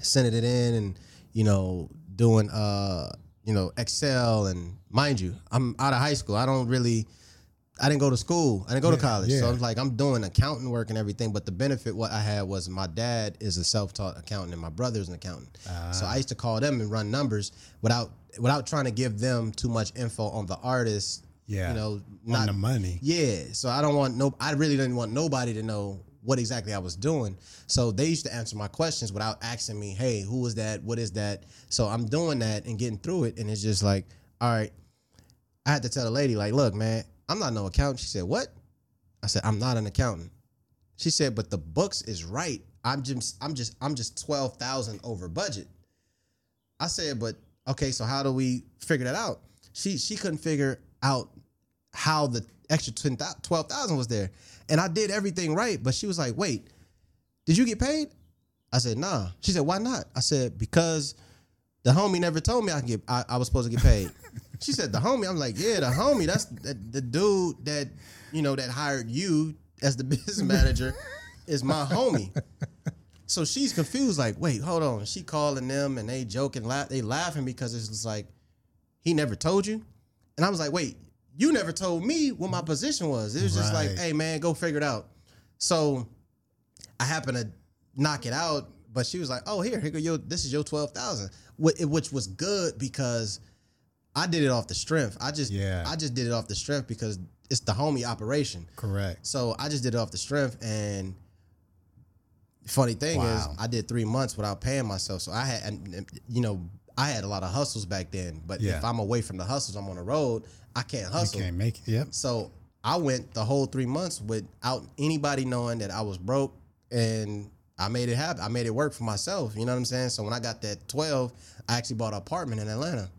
sending it in, and you know doing uh you know Excel and mind you, I'm out of high school. I don't really. I didn't go to school. I didn't go to Yeah, college. So. I'm like, I'm doing accounting work and everything. But the benefit what I had was my dad is a self-taught accountant and my brother's an accountant. Ah. So I used to call them and run numbers without without trying to give them too much info on the artist. Yeah. You know, on not the money. yeah. So I don't want no. I really didn't want nobody to know what exactly I was doing. So they used to answer my questions without asking me, "Hey, who is that? What is that?" So I'm doing that and getting through it, and it's just like, all right. I had to tell the lady, like, look, man, I'm not no accountant. She said, what? I said, I'm not an accountant. She said, but the books is right. I'm just, I'm just, I'm just twelve thousand over budget. I said, but okay, so how do we figure that out? She she couldn't figure out how the extra 10, 12,000 was there. And I did everything right, but she was like, wait, did you get paid? I said, nah. She said, why not? I said, because the homie never told me I can get I, I was supposed to get paid. she said, the homie. I'm like, yeah, the homie. That's the, the dude that, you know, that hired you as the business manager is my homie. So she's confused, like, wait, hold on. She calling them and they joking, laugh, they laughing because it's just like, he never told you. And I was like, wait, you never told me what my position was. It was just like, hey man, go figure it out. So I happened to knock it out, but she was like, oh here, here go your this is your twelve thousand, which was good because I did it off the strength. I just Yeah. I just did it off the strength because it's the homie operation. Correct. So I just did it off the strength. And funny thing Wow. is, I did three months without paying myself. So I had, you know, I had a lot of hustles back then. But Yeah. if I'm away from the hustles, I'm on the road. I can't hustle. You can't make it. Yep. So I went the whole three months without anybody knowing that I was broke, and I made it happen. I made it work for myself. You know what I'm saying? So when I got that 12, I actually bought an apartment in Atlanta.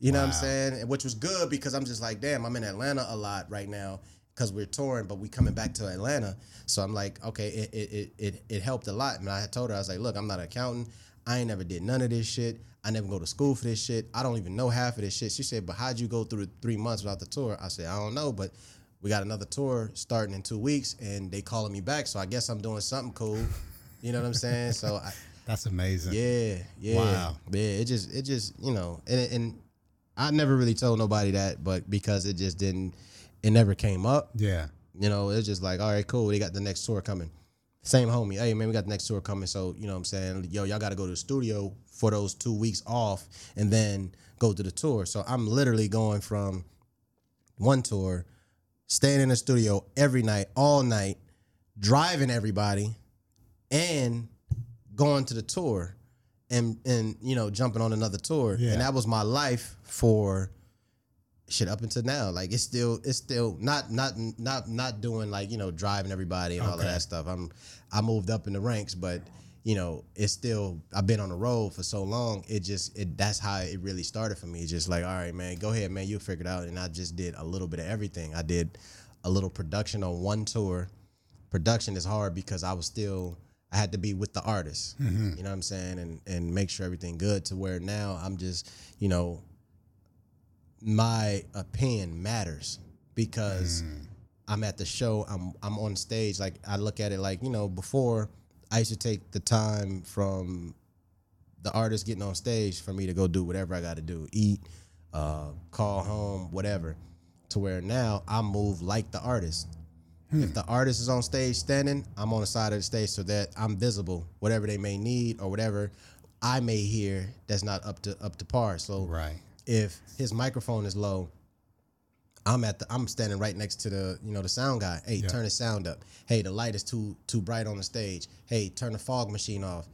You know what I'm saying? Which was good because I'm just like, damn, I'm in Atlanta a lot right now because we're touring, but we coming back to Atlanta. So I'm like, okay, it it it it, it helped a lot. And I told her, I was like, look, I'm not an accountant. I ain't never did none of this shit. I never go to school for this shit. I don't even know half of this shit. She said, but how'd you go through three months without the tour? I said, I don't know, but we got another tour starting in two weeks, and they calling me back. So I guess I'm doing something cool. You know what I'm saying? So I, That's amazing. yeah, yeah, Wow. yeah. It just, it just, you know, and and I never really told nobody that, but because it just didn't, it never came up. Yeah. You know, it's just like, all right, cool. They got the next tour coming. Same homie. Hey, man, we got the next tour coming. So, you know what I'm saying? Yo, y'all got to go to the studio for those two weeks off and then go to the tour. So I'm literally going from one tour, staying in the studio every night, all night, driving everybody, and going to the tour and and you know jumping on another tour. Yeah. and that was my life for shit up until now. Like it's still it's still not not not not doing like you know driving everybody and all of that stuff. I'm i moved up in the ranks but you know it's still i've been on the road for so long. It just it that's how it really started for me. It's just like all right man go ahead man you'll figure it out. And i just did a little bit of everything. I did a little production on one tour. Production is hard because I was still I had to be with the artist. You know what I'm saying? And and make sure everything good to where now I'm just, you know, my opinion matters because I'm at the show, I'm I'm on stage. Like I look at it like, you know, before I used to take the time from the artist getting on stage for me to go do whatever I got to do, eat, uh, call home, whatever. To where now I move like the artist. Hmm. If the artist is on stage standing, I'm on the side of the stage so that I'm visible, whatever they may need or whatever I may hear that's not up to up to par. So Right. if his microphone is low, I'm at the I'm standing right next to the you know the sound guy. Hey, turn the sound up. Hey, the light is too too bright on the stage. Hey, turn the fog machine off.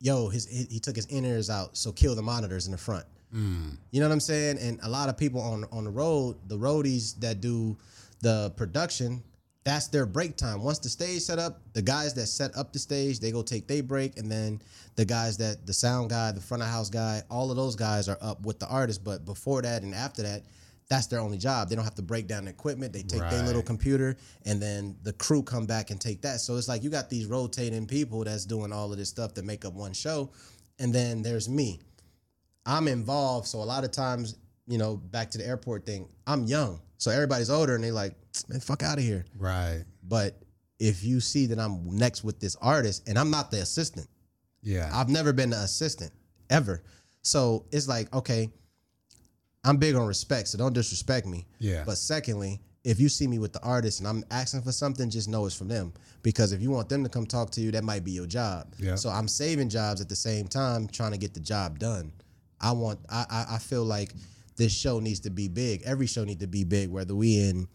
Yo, his he, he took his in ears out, so kill the monitors in the front. Hmm. You know what I'm saying? And a lot of people on on the road, the roadies that do the production, that's their break time. Once the stage set up, the guys that set up the stage, they go take their break, and then the guys that the sound guy, the front of house guy, all of those guys are up with the artist. But before that and after that, that's their only job. They don't have to break down the equipment. They take their little computer, and then the crew come back and take that. So it's like you got these rotating people that's doing all of this stuff to make up one show, and then there's me. I'm involved. So a lot of times, you know, back to the airport thing, I'm young. So everybody's older and they like, man, fuck out of here. Right. But if you see that I'm next with this artist and I'm not the assistant, Yeah. I've never been the assistant ever. So it's like, okay, I'm big on respect, so don't disrespect me. Yeah. But secondly, if you see me with the artist and I'm asking for something, just know it's from them. Because if you want them to come talk to you, that might be your job. Yeah. So I'm saving jobs at the same time, trying to get the job done. I want I I, I feel like this show needs to be big. Every show needs to be big, whether we in,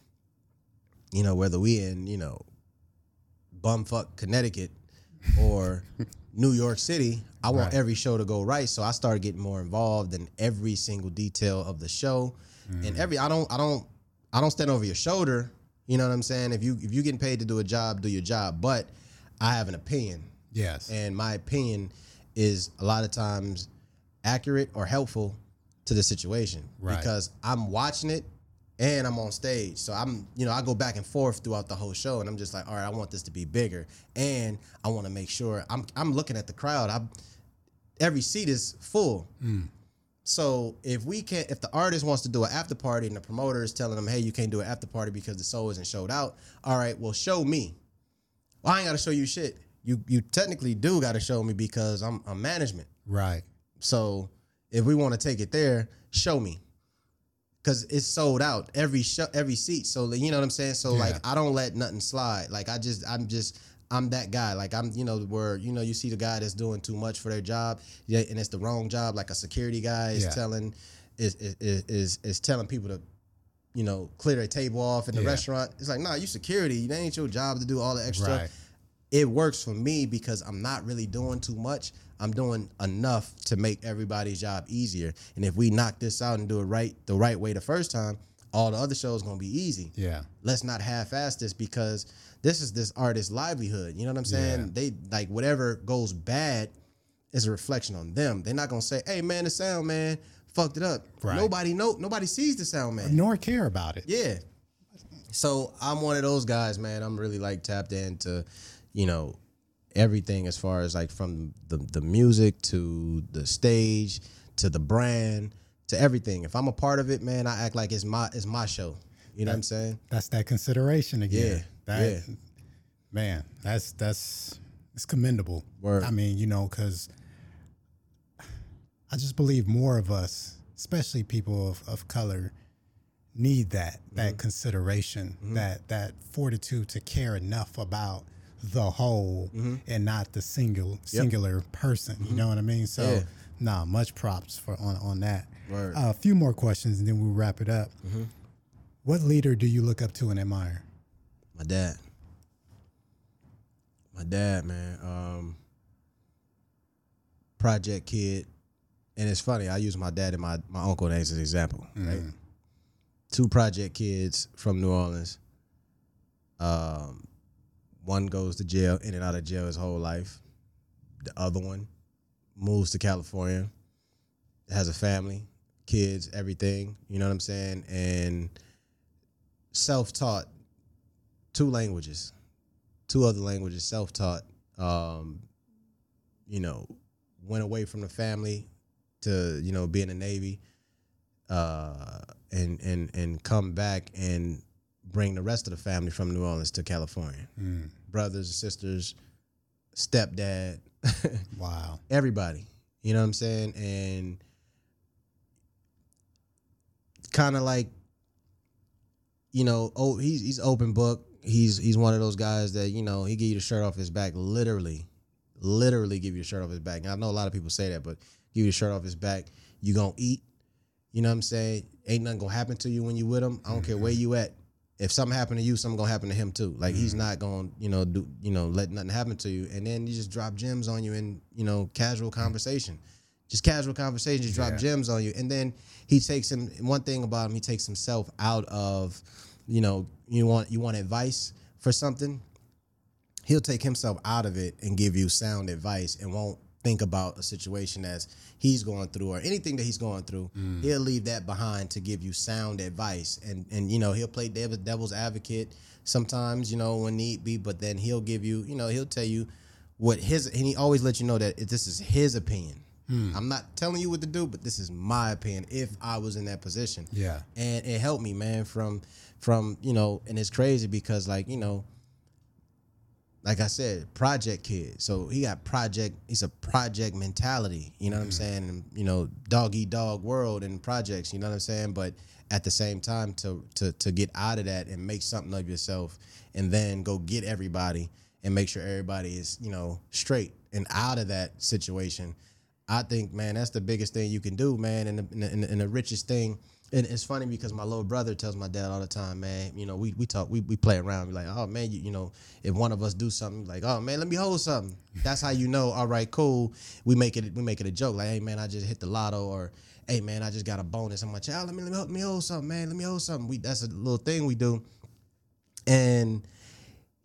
you know, whether we in, you know, bumfuck Connecticut or New York City. I want Right. every show to go right. So I started getting more involved in every single detail of the show. And mm. every I don't I don't I don't stand over your shoulder. You know what I'm saying? If you if you're getting paid to do a job, do your job. But I have an opinion. yes. And my opinion is a lot of times accurate or helpful to the situation. Right. Because I'm watching it and I'm on stage. So I'm, you know, I go back and forth throughout the whole show and I'm just like, all right, I want this to be bigger. And I want to make sure I'm I'm looking at the crowd. I'm every seat is full. Mm. So if we can't, if the artist wants to do an after party and the promoter is telling them, hey, you can't do an after party because the show isn't showed out. All right, well, show me. Well, I ain't got to show you shit. You you technically do got to show me because I'm I'm management. right. So if we want to take it there, show me. Cause it's sold out every show, every seat. So you know what I'm saying. So Yeah. like I don't let nothing slide. Like I just I'm just I'm that guy. Like I'm you know where you know you see the guy that's doing too much for their job, yeah, and it's the wrong job. Like a security guy is Yeah. telling is is is is telling people to you know clear their table off in the Yeah. restaurant. It's like nah, you security. That ain't your job to do all the extra Right. it works for me because I'm not really doing too much. I'm doing enough to make everybody's job easier. And if we knock this out and do it right the right way the first time, all the other shows gonna be easy. Yeah. Let's not half-ass this because this is this artist's livelihood. You know what I'm saying? Yeah. They like whatever goes bad is a reflection on them. They're not gonna say, "Hey man, the sound man fucked it up." Right. Nobody know. Nobody sees the sound man. Nor care about it. Yeah. So I'm one of those guys, man. I'm really like tapped into, you know, everything as far as like from the the music to the stage to the brand to everything. If I'm a part of it, man, I act like it's my it's my show. You know what I'm saying? That's that consideration again. Yeah, That, yeah. Man, that's that's it's commendable. Word. I mean, you know, because I just believe more of us, especially people of, of color, need that that Mm-hmm. consideration, that that fortitude to care enough about the whole Mm-hmm. and not the single singular person. You know what I mean? So, Yeah. nah, much props for on on that. Word. Uh, a few more questions and then we'll wrap it up. Mm-hmm. What leader do you look up to and admire? My dad. My dad, man. Um, project kid. And it's funny, I use my dad and my, my uncle as an example. Right? Two project kids from New Orleans. Um, one goes to jail, in and out of jail his whole life. The other one moves to California, has a family, kids, everything. You know what I'm saying? And self-taught two languages, two other languages, self-taught. Um, you know, went away from the family to you know be in the Navy, uh, and and and come back and bring the rest of the family from New Orleans to California. Brothers, and sisters, stepdad, Wow. everybody. You know what I'm saying? And kind of like, you know, oh, he's he's open book. He's he's one of those guys that you know he give you the shirt off his back, literally, literally give you the shirt off his back. And I know a lot of people say that, but give you the shirt off his back. You gonna eat. You know what I'm saying? Ain't nothing gonna happen to you when you with him. I don't care mm-hmm. where you at. If something happened to you, something gonna happen to him too. Like he's mm-hmm. not gonna, you know, do you know, let nothing happen to you. And then you just drop gems on you in, you know, casual mm. conversation. Just casual conversation, just drop Yeah. gems on you. And then he takes him one thing about him, he takes himself out of, you know, you want you want advice for something, he'll take himself out of it and give you sound advice and won't think about a situation as he's going through or anything that he's going through. Mm. He'll leave that behind to give you sound advice and and you know he'll play devil, devil's advocate sometimes you know when need be, but then he'll give you you know he'll tell you what his and he always let you know that this is his opinion. Hmm. I'm not telling you what to do, but this is my opinion. If I was in that position, Yeah. and it helped me, man. From from you know, and it's crazy because like you know, like I said, project kid. So he got project. He's a project mentality. You know what I'm mm-hmm. saying? And, you know, dog eat dog world and projects. You know what I'm saying? But at the same time, to to to get out of that and make something of yourself, and then go get everybody and make sure everybody is you know straight and out of that situation. I think, man, that's the biggest thing you can do, man, and the, and the, and the richest thing. And it's funny because my little brother tells my dad all the time, man. You know, we we talk, we, we play around. We're like, oh man, you, you know, if one of us do something, like, oh man, let me hold something. That's how you know. All right, cool. We make it we make it a joke, like, hey man, I just hit the lotto, or hey man, I just got a bonus. I'm like, child, let me let me, let me hold something, man. Let me hold something. We that's a little thing we do, and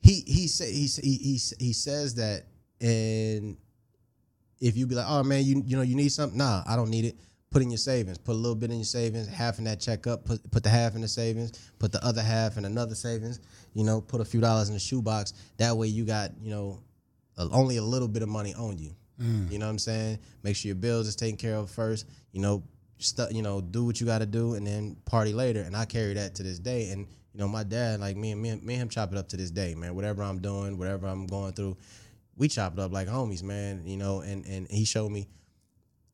he he say he he he, he says that, and if you be like, oh man, you you know you need something, nah, I don't need it. Put in your savings. Put a little bit in your savings. Half in that check up. Put put the half in the savings. Put the other half in another savings. You know, put a few dollars in the shoebox. That way you got you know a, only a little bit of money on you. Mm. You know what I'm saying? Make sure your bills is taken care of first. You know, stu- you know, do what you got to do, and then party later. And I carry that to this day. And you know, my dad, like me and me, and- me and him, chop it up to this day, man. Whatever I'm doing, whatever I'm going through, we chop it up like homies, man. You know, and and he showed me,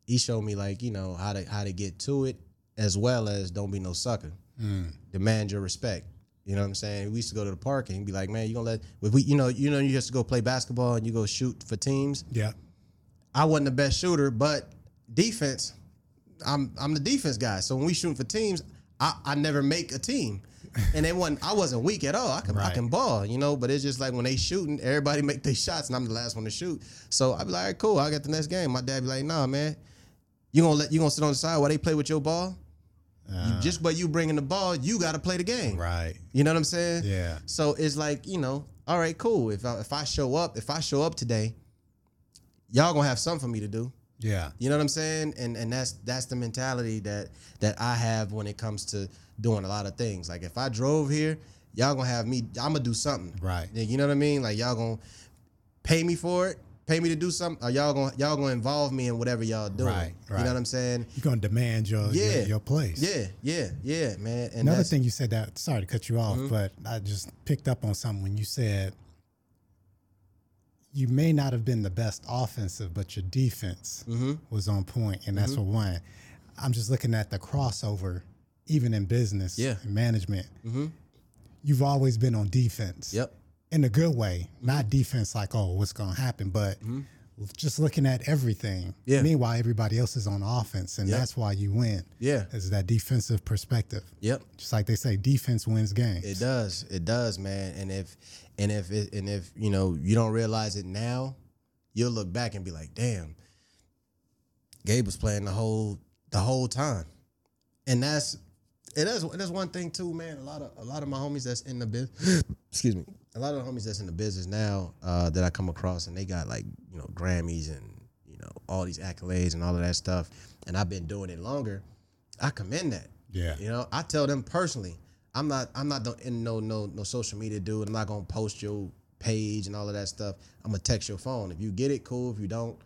he showed me like you know how to how to get to it, as well as don't be no sucker. Mm. Demand your respect. You know what I'm saying? We used to go to the park and be like, "Man, you gonna let if we, you know, you know, you used to go play basketball and you go shoot for teams. Yeah. I wasn't the best shooter, but defense, I'm I'm the defense guy. So when we shooting for teams, I, I never make a team. And it wasn't I wasn't weak at all. I can I can ball, you know, but it's just like when they shooting, everybody make their shots and I'm the last one to shoot. So I'd be like, all right, cool, I got the next game. My dad be like, nah, man. You gonna let you gonna sit on the side while they play with your ball? You- uh. just by you bringing the ball, you got to play the game. Right. You know what I'm saying? Yeah. So it's like you know, all right, cool. If I, if I show up, if I show up today, y'all gonna have something for me to do. Yeah. You know what I'm saying? And and that's that's the mentality that that I have when it comes to doing a lot of things. Like if I drove here, y'all gonna have me. I'm gonna do something. Right. You know what I mean? Like y'all gonna pay me for it, pay me to do something, or y'all gonna y'all gonna involve me in whatever y'all doing. Right, right. You know what I'm saying? You're gonna demand your Yeah. your, your place. Yeah, yeah, yeah, man. And Another Mm-hmm. thing you said that sorry to cut you off, but I just picked up on something when you said you may not have been the best offensive, but your defense Mm-hmm. was on point, and that's what won. I'm just looking at the crossover, even in business Yeah. and management. You've always been on defense. Yep. In a good way, not defense like, oh, what's going to happen, but just looking at everything. Mm-hmm. Yeah. Meanwhile, everybody else is on offense, and Yep. that's why you win. Yeah. Is that defensive perspective. Yep. Just like they say, defense wins games. It does. It does, man. And if and if it, and if you know you don't realize it now, you'll look back and be like, "Damn, Gabe was playing the whole the whole time." And that's it is that's one thing too, man. A lot of a lot of my homies that's in the business, excuse me, a lot of the homies that's in the business now uh, that I come across, and they got like you know Grammys and you know all these accolades and all of that stuff. And I've been doing it longer. I commend that. Yeah. You know, I tell them personally, I'm not I'm not in no no no social media dude. I'm not gonna post your page and all of that stuff. I'm gonna text your phone. If you get it, cool. If you don't,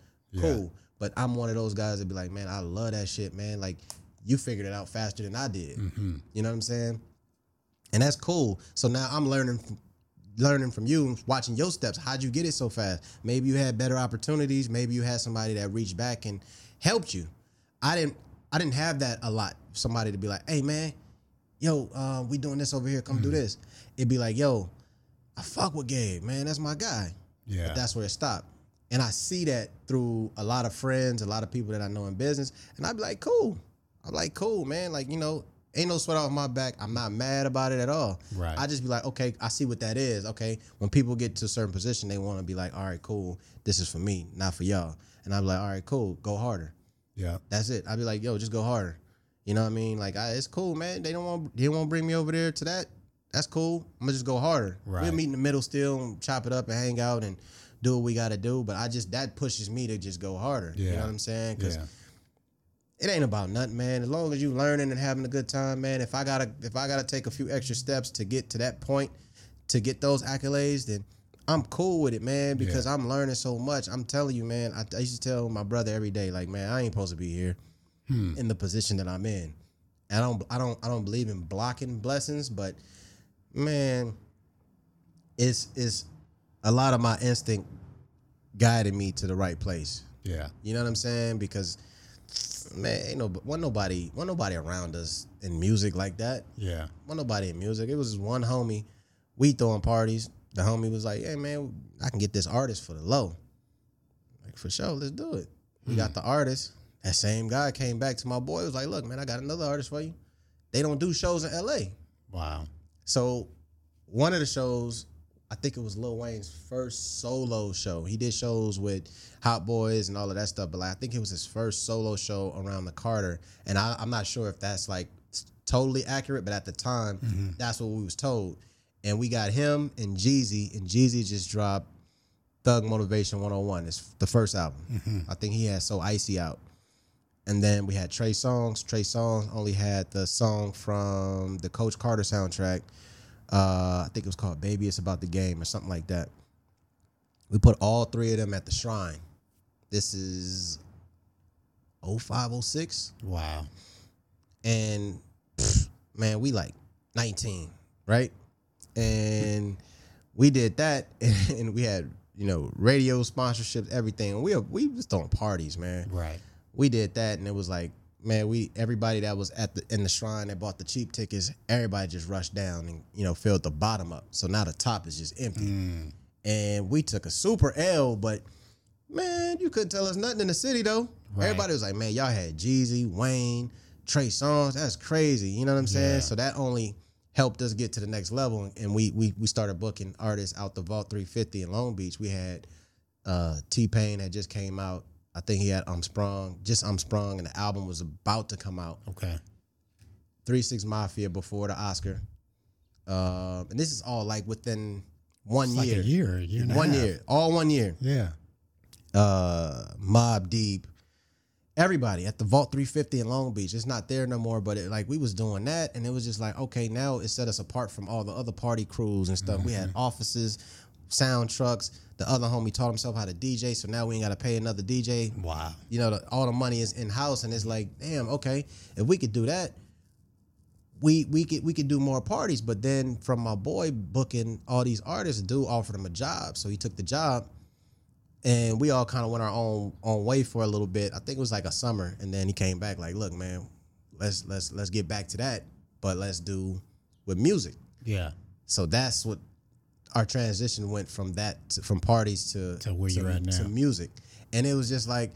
cool. But I'm one of those guys that be like, man, I love that shit, man. Like you figured it out faster than I did. You know what I'm saying? And that's cool. So now I'm learning from, learning from you, watching your steps. How'd you get it so fast? Maybe you had better opportunities. Maybe you had somebody that reached back and helped you. I didn't. I didn't have that a lot. Somebody to be like, "Hey, man, yo, uh, we doing this over here. Come do this." It'd be like, "Yo, I fuck with Gabe, man. That's my guy." Yeah. But that's where it stopped. And I see that through a lot of friends, a lot of people that I know in business, and I'd be like, "Cool." I'm like, "Cool, man. Like, you know, ain't no sweat off my back. I'm not mad about it at all. Right. I just be like, okay, I see what that is. Okay, when people get to a certain position, they want to be like, all right, cool. This is for me, not for y'all. And I'm like, all right, cool. Go harder. Yeah. That's it. I'd be like, yo, just go harder. You know what I mean? Like, I, it's cool, man. They don't want they don't to bring me over there to that. That's cool. I'm gonna just go harder. Right. We'll meet in the middle still, and chop it up and hang out and do what we got to do. But I just that pushes me to just go harder. Yeah. You know what I'm saying? Because Yeah. It ain't about nothing, man. As long as you learning and having a good time, man. If I gotta if I gotta take a few extra steps to get to that point, to get those accolades, then I'm cool with it, man. Because I'm learning so much. I'm telling you, man. I, I used to tell my brother every day, like, man, I ain't supposed to be here hmm. in the position that I'm in. I don't I don't I don't believe in blocking blessings, but man, it's it's a lot of my instinct guided me to the right place. Yeah. You know what I'm saying? Because man, ain't no one nobody one nobody around us in music like that. Yeah. One nobody in music. It was just one homie. We throwing parties. The homie was like, "Hey man, I can get this artist for the low." Like for sure, let's do it. We got hmm. the artist. That same guy came back to my boy. Was like, "Look, man, I got another artist for you. They don't do shows in L.A. Wow. So one of the shows, I think it was Lil Wayne's first solo show. He did shows with Hot Boys and all of that stuff, but like I think it was his first solo show around the Carter. And I, I'm not sure if that's like totally accurate, but at the time, mm-hmm. that's what we was told. And we got him and Jeezy, and Jeezy just dropped Thug Motivation 101. It's the first album. Mm-hmm. I think he had So Icy out. And then we had Trey Songz. Trey Songz only had the song from the Coach Carter soundtrack. Uh, I think it was called Baby It's About the Game or something like that. We put all three of them at the shrine. This is 0506. Wow. And pff, man, we like 19, right? And we did that and we had, you know, radio sponsorships, everything. And we we was throwing parties, man Right. we did that and it was like man we everybody that was at the in the shrine that bought the cheap tickets everybody just rushed down and you know filled the bottom up. So now the top is just empty. Mm. and we took a super l but man you couldn't tell us nothing in the city though. Right. everybody was like man y'all had jeezy wayne Trey Songz that's crazy. You know what i'm saying? Yeah. so that only helped us get to the next level. And we we, we started booking artists out the vault 350 in long beach. We had uh t-pain had just came out I think he had I'm Sprung, just I'm Sprung, and the album was about to come out. Okay. Three Six Mafia before the Oscar, um, and this is all like within one It's like year, a year, a year and a one half. year, all one year. Yeah. Uh, Mobb Deep, everybody at the Vault 350 in Long Beach. It's not there no more, but it, like we was doing that, and it was just like okay, now it set us apart from all the other party crews and stuff. We had Mm-hmm. offices. Sound trucks. The other homie taught himself how to DJ, so now we ain't got to pay another DJ. Wow. You know, the, all the money is in house, and it's like, damn, okay, if we could do that, we we could we could do more parties. But then from my boy booking all these artists, dude offered him a job, so he took the job, and we all kind of went our own own way for a little bit. I think it was like a summer, and then he came back like, look, man, let's let's let's get back to that, but let's do with music. Yeah. So that's what our transition went from that to, from parties to To where you're at to music, and it was just like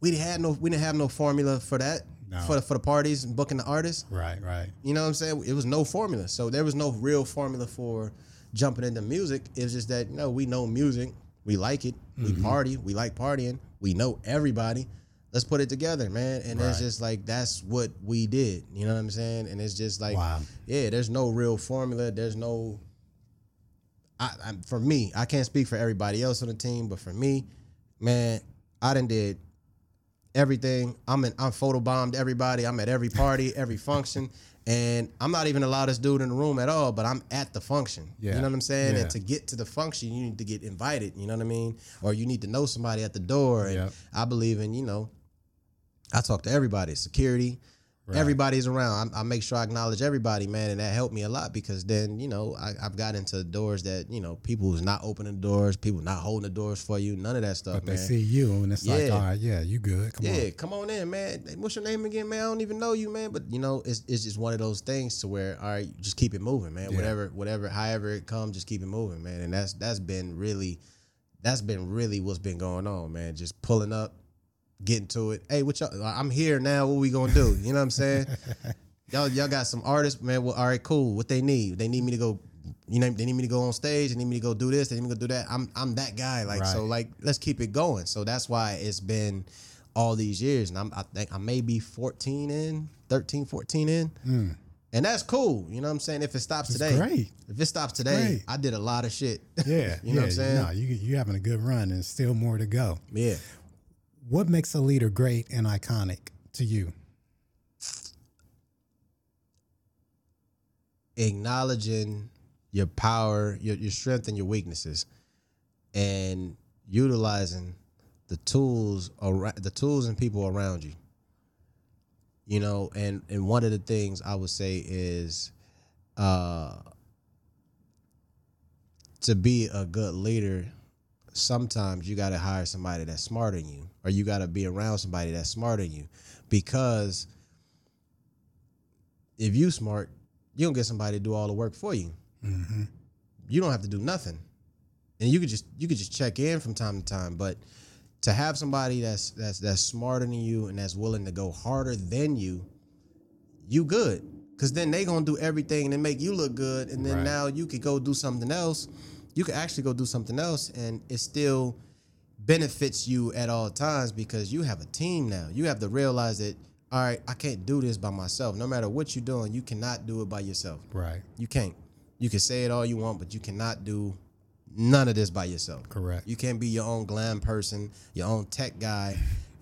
we had no we didn't have no formula for that No. for the, for the parties and booking the artists. Right. Right. You know what I'm saying? It was no formula, so there was no real formula for jumping into music. It was just that you know we know music, we like it, we Mm-hmm. party, we like partying, we know everybody. Let's put it together, man. And it's just like that's what we did. You know what I'm saying? And it's just like, Wow. yeah, there's no real formula. There's no. I, I for me, I can't speak for everybody else on the team, but for me, man, I done did everything. I'm in, I'm photobombed everybody. I'm at every party, every function, and I'm not even the loudest dude in the room at all. But I'm at the function. Yeah. You know what I'm saying? Yeah. And to get to the function, you need to get invited. You know what I mean? Or you need to know somebody at the door. And Yep. I believe in you know. I talk to everybody, security. Everybody's around. I, I make sure I acknowledge everybody, man, and that helped me a lot because then you know I, I've got into doors that you know people who's not opening the doors, people not holding the doors for you, none of that stuff, But man. they see you and it's like, Yeah. all right, yeah, you good. Come on. Yeah, on. come on in, man. What's your name again, man? I don't even know you, man. But you know, it's it's just one of those things to where, all right, just keep it moving, man. Yeah. Whatever, whatever, however it comes, just keep it moving, man. And that's that's been really, that's been really what's been going on, man. Just pulling up, getting to it. Hey, what y'all? I'm here now. What we gonna do? You know what I'm saying? y'all y'all got some artists, man. Well, all right, cool. What they need? They need me to go. You know, they need me to go on stage. They need me to go do this. They need me to go do that. I'm I'm that guy. Like so, like let's keep it going. So that's why it's been all these years, and I'm I think I may be 14 in, 13, 14 in. Mm. And that's cool. You know what I'm saying? If it stops It's today. great. If it stops today, great. I did a lot of shit. Yeah. You know what I'm saying? No, you you having a good run and still more to go. yeah. What makes a leader great and iconic to you? acknowledging your power, your, your strength, and your weaknesses, and utilizing the tools around the tools and people around you. You know, and and one of the things I would say is, uh, to be a good leader, sometimes you got to hire somebody that's smarter than you, or you got to be around somebody that's smarter than you, because if you smart, you don't get somebody to do all the work for you. Mm-hmm. You don't have to do nothing, and you could just you could just check in from time to time. But to have somebody that's that's that's smarter than you and that's willing to go harder than you, you good. Cause then they gonna do everything and make you look good, and then Right. now you could go do something else. You could actually go do something else, and it's still benefits you at all times because you have a team now. You have to realize that all right, I can't do this by myself. No matter what you're doing, you cannot do it by yourself. Right. You can't. You can say it all you want, but you cannot do none of this by yourself. Correct. You can't be your own glam person, your own tech guy,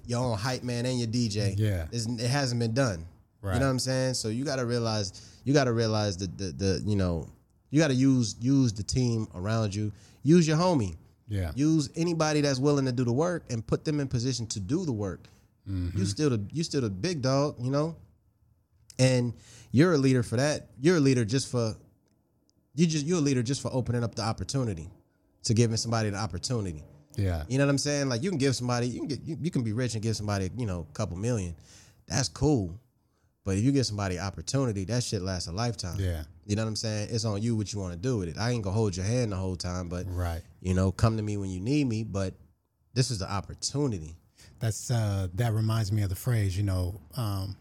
your own hype man, and your DJ. Yeah. It's, it hasn't been done. Right. You know what I'm saying? So you got to realize, you got to realize that the, the you know, you got to use use the team around you. Use your homie. Yeah. Use anybody that's willing to do the work and put them in position to do the work. You mm-hmm. still the you still the big dog, you know. And you're a leader for that. You're a leader just for you just you're a leader just for opening up the opportunity to giving somebody the opportunity. yeah. You know what I'm saying? Like you can give somebody, you can get, you, you can be rich and give somebody, you know, a couple million. That's cool. But if you give somebody opportunity, that shit lasts a lifetime. Yeah. You know what I'm saying? It's on you what you want to do with it. I ain't gonna hold your hand the whole time, but Right. you know, come to me when you need me. But this is the opportunity. That's uh that reminds me of the phrase, you know, um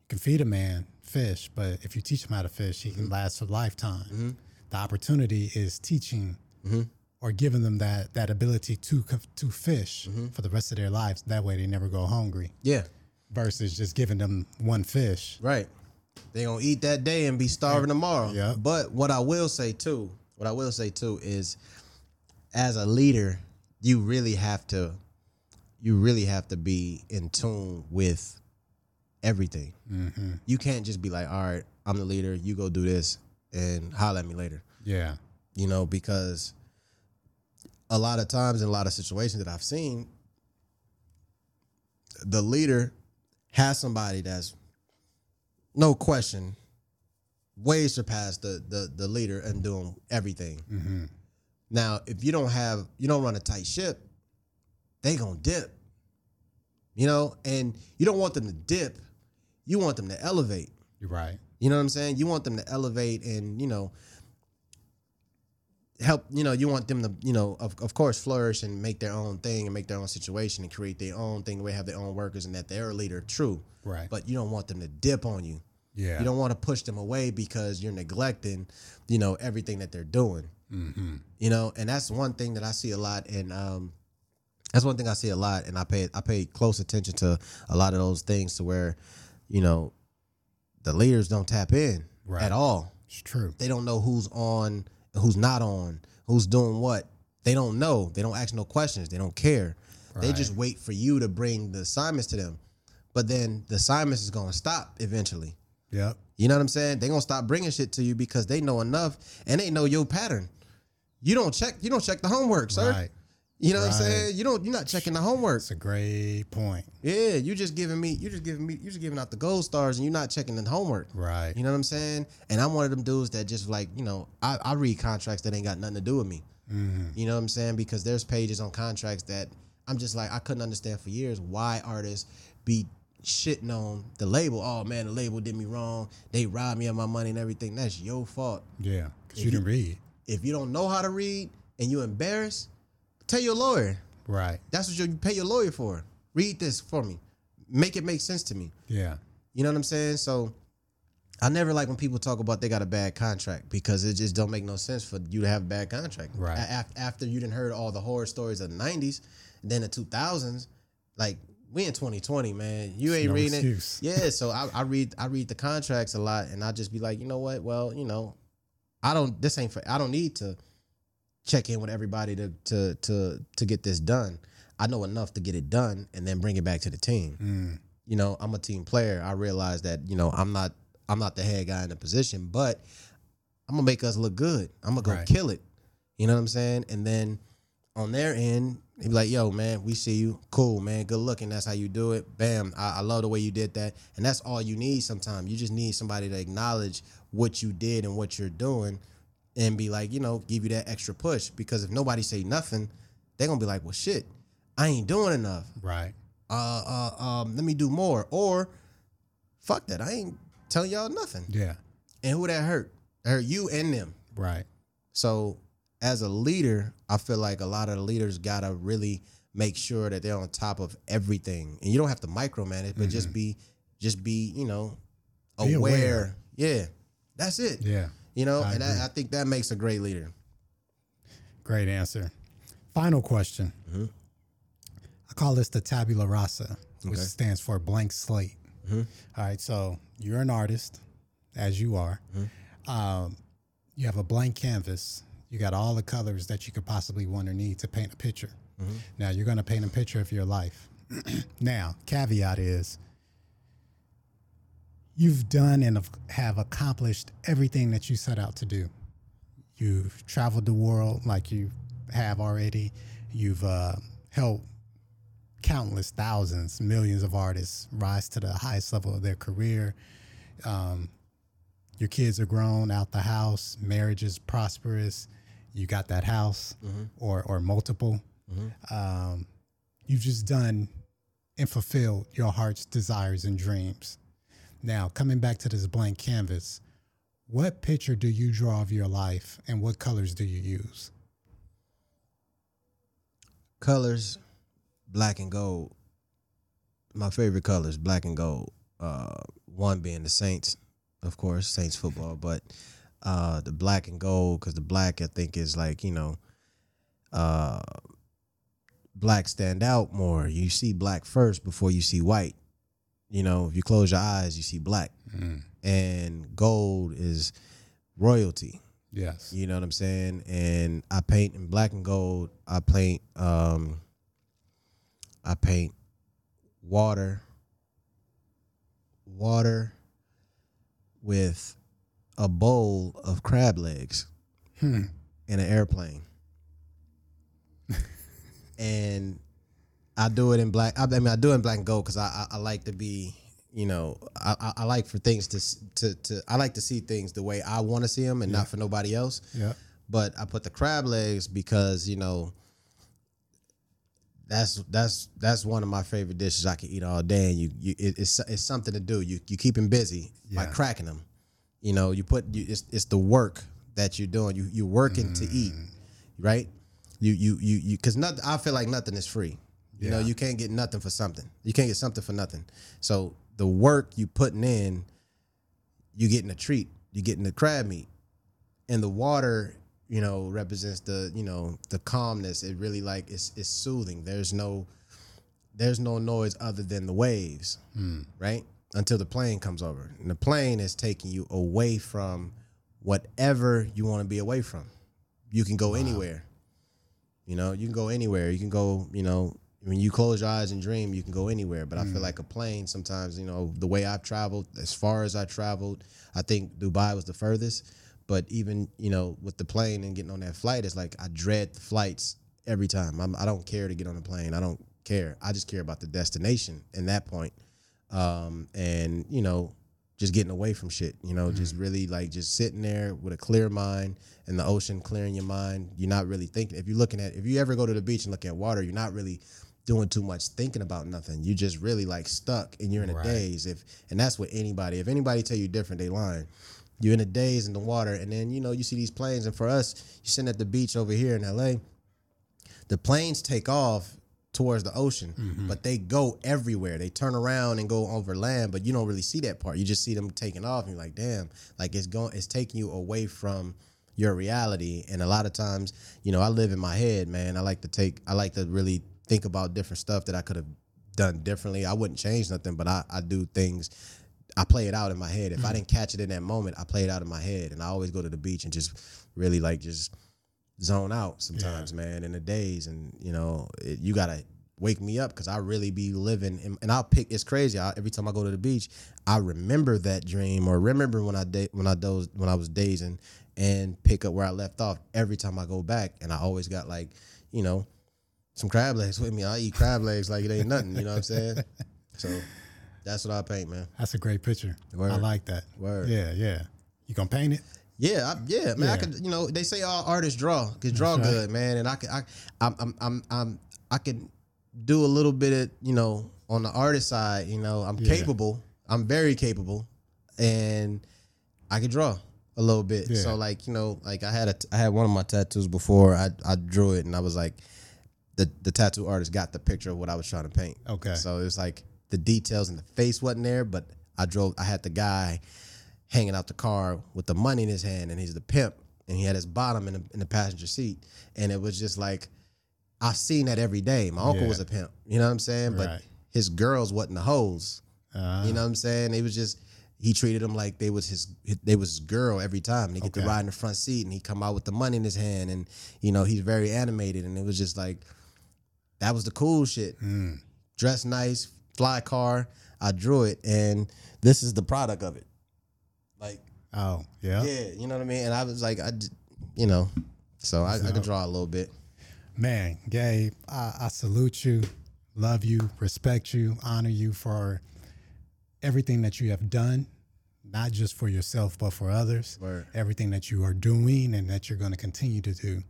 you can feed a man fish, but if you teach him how to fish, he can last a lifetime. The opportunity is teaching or giving them that that ability to to fish for the rest of their lives. That way they never go hungry Yeah, versus just giving them one fish. right. They gonna eat that day and be starving tomorrow. Yeah. But what I will say too, what I will say too is, as a leader, you really have to, you really have to be in tune with everything. Mm-hmm. You can't just be like, all right, I'm the leader. You go do this and holler at me later. Yeah. You know, because a lot of times in a lot of situations that I've seen, the leader has somebody that's no question way surpassed the the the leader and doing everything. Mm-hmm. Now, if you don't have you don't run a tight ship, they gonna dip. You know, and you don't want them to dip. You want them to elevate. You're right. You know what I'm saying? You want them to elevate and, you know, help, you know, you want them to, you know, of, of course, flourish and make their own thing and make their own situation and create their own thing, the way have their own workers and that they're a leader, true. Right. But you don't want them to dip on you. Yeah. You don't want to push them away because you're neglecting, you know, everything that they're doing. Mm-hmm. You know, and that's one thing that I see a lot, and um, that's one thing I see a lot, and I pay I pay close attention to a lot of those things to where, you know, the leaders don't tap in Right. at all. It's true. They don't know who's on, who's not on, who's doing what. They don't know. They don't ask no questions. They don't care. They just wait for you to bring the assignments to them. But then the assignments is going to stop eventually. Yep. You know what I'm saying? They gonna stop bringing shit to you because they know enough and they know your pattern. You don't check. You don't check the homework, sir. Right. You know what I'm saying? You don't. You're not checking the homework. It's a great point. Yeah, you're just giving me. you're just giving me. you're just giving out the gold stars and you're not checking the homework. Right. You know what I'm saying? And I'm one of them dudes that just like you know I, I read contracts that ain't got nothing to do with me. Mm-hmm. You know what I'm saying? Because there's pages on contracts that I'm just like I couldn't understand for years why artists be shitting on the label. Oh man, the label did me wrong. They robbed me of my money and everything. That's your fault. Yeah. Because you didn't read. If you don't know how to read and you embarrassed, tell your lawyer. Right. That's what you pay your lawyer for. Read this for me. Make it make sense to me. Yeah. You know what I'm saying? So I never like when people talk about they got a bad contract because it just don't make no sense for you to have a bad contract. Right. A- after you didn't heard all the horror stories of the 90s, then the 2000s, like we in 2020, man. You ain't no reading excuse. it. Yeah, so I, I read I read the contracts a lot and I just be like, you know what? Well, you know, I don't this ain't for I don't need to check in with everybody to to to to get this done. I know enough to get it done and then bring it back to the team. Mm. you know i'm a team player. I realize that you know i'm not i'm not the head guy in the position but i'm gonna make us look good. I'm gonna go Right. kill it. You know what i'm saying? And then on their end they be like yo man we see you. Cool man. Good looking. That's how you do it. Bam. I, I love the way you did that. And that's all you need sometimes. You just need somebody to acknowledge what you did and what you're doing and be like you know give you that extra push because if nobody say nothing they're gonna be like well shit i ain't doing enough Right. uh, uh, um, let me do more. Or fuck that. I ain't telling y'all nothing. Yeah. And who that hurt? Hurt you and them. Right. So as a leader, I feel like a lot of the leaders gotta really make sure that they're on top of everything. And you don't have to micromanage, but just be just be, you know, aware. aware. Yeah. That's it. Yeah. You know, I and. I, I think that makes a great leader. Great answer. Final question. Mm-hmm. I call this the tabula rasa, which Okay. stands for blank slate. Mhm. All right. So you're an artist, as you are. Um, you have a blank canvas. You got all the colors that you could possibly want or need to paint a picture. Now you're going to paint a picture of your life. now, caveat is you've done and have accomplished everything that you set out to do. You've traveled the world like you have already. You've uh, helped countless thousands, millions of artists rise to the highest level of their career. Um, your kids are grown out the house. Marriage is prosperous. You got that house or or multiple. Um, you've just done and fulfilled your heart's desires and dreams. Now, coming back to this blank canvas, what picture do you draw of your life and what colors do you use? Colors, black and gold. My favorite colors, black and gold. Uh, one being the Saints, of course, Saints football, but uh, the black and gold because the black I think is like you know, uh, black stand out more. You see black first before you see white. You know, if you close your eyes, you see black, and gold is royalty. Yes. You know what I'm saying? And I paint in black and gold. I paint um I paint water water with a bowl of crab legs. Hmm. in an airplane. and I do it in black. I mean, I do it in black and gold because I, I, I like to be, you know, I, I, like for things to to to I like to see things the way I want to see them and not for nobody else. Yeah. But I put the crab legs because you know that's that's that's one of my favorite dishes I can eat all day. And you, you it, it's it's something to do. You you keep them busy by cracking them. You know, you put you, it's it's the work that you're doing. You you're working to eat, mm. right? You you you you because nothing. I feel like nothing is free. You know, you can't get nothing for something. You can't get something for nothing. So the work you putting in, you getting a treat. You getting the crab meat, and the water, you know, represents the you know the calmness. It really like it's it's soothing. There's no there's no noise other than the waves, hmm. right? Until the plane comes over, and the plane is taking you away from whatever you want to be away from. You can go anywhere. You know, you can go anywhere. You can go, you know, when you close your eyes and dream, you can go anywhere. But I feel like a plane sometimes, you know, the way I've traveled, as far as I traveled, I think Dubai was the furthest. But even, you know, with the plane and getting on that flight, it's like I dread the flights every time. I'm, I don't care to get on a plane. I don't care. I just care about the destination and that point. Um, and, you know, just getting away from shit, you know, just really like just sitting there with a clear mind and the ocean clearing your mind. You're not really thinking. If you're looking at, if you ever go to the beach and look at water, you're not really doing too much thinking about nothing. You just really like stuck and you're in a Right. daze. If and that's what anybody. If anybody tell you different, they lying. You're in a daze in the water, and then you know you see these planes. And for us, you're sitting at the beach over here in LA, the planes take off towards the ocean, mm-hmm. but they go everywhere. They turn around and go over land, but you don't really see that part. You just see them taking off, and you're like, damn, like it's going, it's taking you away from your reality. And a lot of times, you know, I live in my head, man. I like to take, I like to really think about different stuff that I could have done differently. I wouldn't change nothing, but I, I do things. I play it out in my head. If I mm-hmm. didn't catch it in that moment, I play it out in my head, and I always go to the beach and just really like just zone out sometimes, man, in the days. And you know, it, you gotta wake me up because I really be living. And, and I'll pick. It's crazy. I, every time I go to the beach, I remember that dream or remember when I da- when I dozed when I was dazing and pick up where I left off every time I go back. And I always got like, you know, some crab legs with me. I eat crab legs like it ain't nothing. You know what I'm saying? So that's what I paint, man. That's a great picture. I like that. Word. Yeah, yeah. You gonna paint it? Yeah, I, yeah, man. I Yeah. could, you know, they say all artists draw, cause draw right. good, man. And I can, I, I'm, I'm, I'm, I'm, I can do a little bit of, you know, on the artist side. You know, I'm Yeah. capable. I'm very capable, and I can draw a little bit. Yeah. So like, you know, like I had a, I had one of my tattoos before. I, I drew it, and I was like, the the tattoo artist got the picture of what I was trying to paint. Okay. So it was like the details in the face wasn't there, but I drove. I had the guy hanging out the car with the money in his hand, and he's the pimp, and he had his bottom in the, in the passenger seat, and it was just like I've seen that every day. My uncle Yeah. was a pimp, you know what I'm saying? But Right. his girls wasn't the hoes, Uh, you know what I'm saying? It was just he treated them like they was his they was his girl every time. And he get to ride in the front seat, and he come out with the money in his hand, and you know he's very animated, and it was just like that was the cool shit. mm, Dress nice, fly car. I drew it, and this is the product of it. Like, oh, yeah. yeah, you know what I mean. And I was like, I, you know, so I, I could draw a little bit. Man, Gabe, I, I salute you, love you, respect you, honor you for everything that you have done, not just for yourself, but for others. Everything that you are doing and that you're going to continue to do,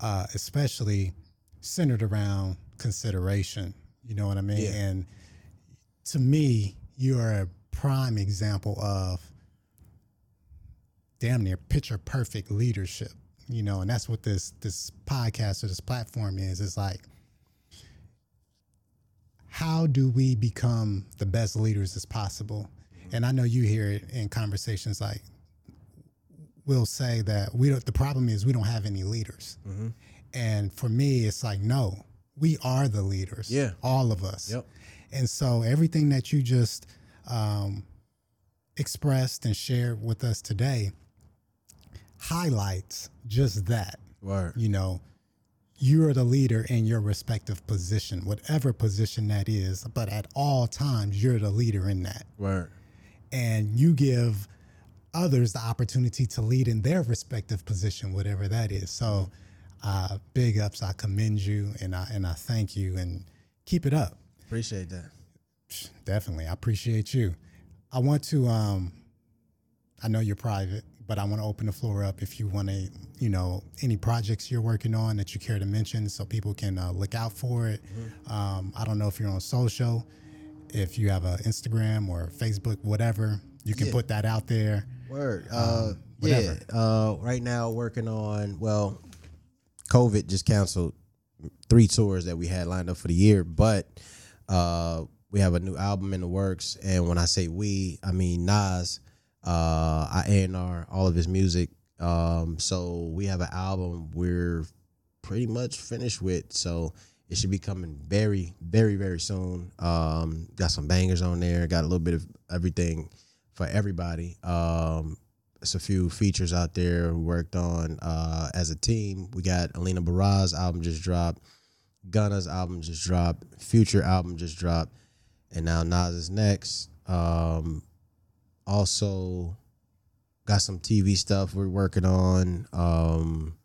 uh, especially centered around consideration. You know what I mean? Yeah. And to me, you are a prime example of damn near picture perfect leadership you know and that's what this this podcast or this platform is it's like how do we become the best leaders as possible mm-hmm. and i know you hear it in conversations like we'll say that we don't the problem is we don't have any leaders mm-hmm. and for me it's like no we are the leaders Yeah. all of us Yep. and so everything that you just um, expressed and shared with us today highlights just that. Word. You know, you are the leader in your respective position, whatever position that is, but at all times, you're the leader in that. Right. And you give others the opportunity to lead in their respective position, whatever that is. So, uh, big ups. I commend you and I and I thank you and keep it up. Appreciate that. Definitely, I appreciate you. I want to. Um, I know you're private, but I want to open the floor up if you want to, you know, any projects you're working on that you care to mention, so people can uh, look out for it. Mm-hmm. Um, I don't know if you're on social, if you have an Instagram or Facebook, whatever, you can yeah. put that out there. Word. Uh, um, yeah. Uh, right now, working on well, COVID just canceled three tours that we had lined up for the year, but uh, we have a new album in the works. And when I say we, I mean Nas. Uh, I A&R all of his music. Um, so we have an album we're pretty much finished with. So it should be coming very, very, very soon. Um, got some bangers on there. Got a little bit of everything for everybody. Um, it's a few features out there we worked on uh, as a team. We got Alina Baraz album just dropped, Gunna's album just dropped, Future album just dropped, and now Nas is next. Um, also got some TV stuff we're working on. Um,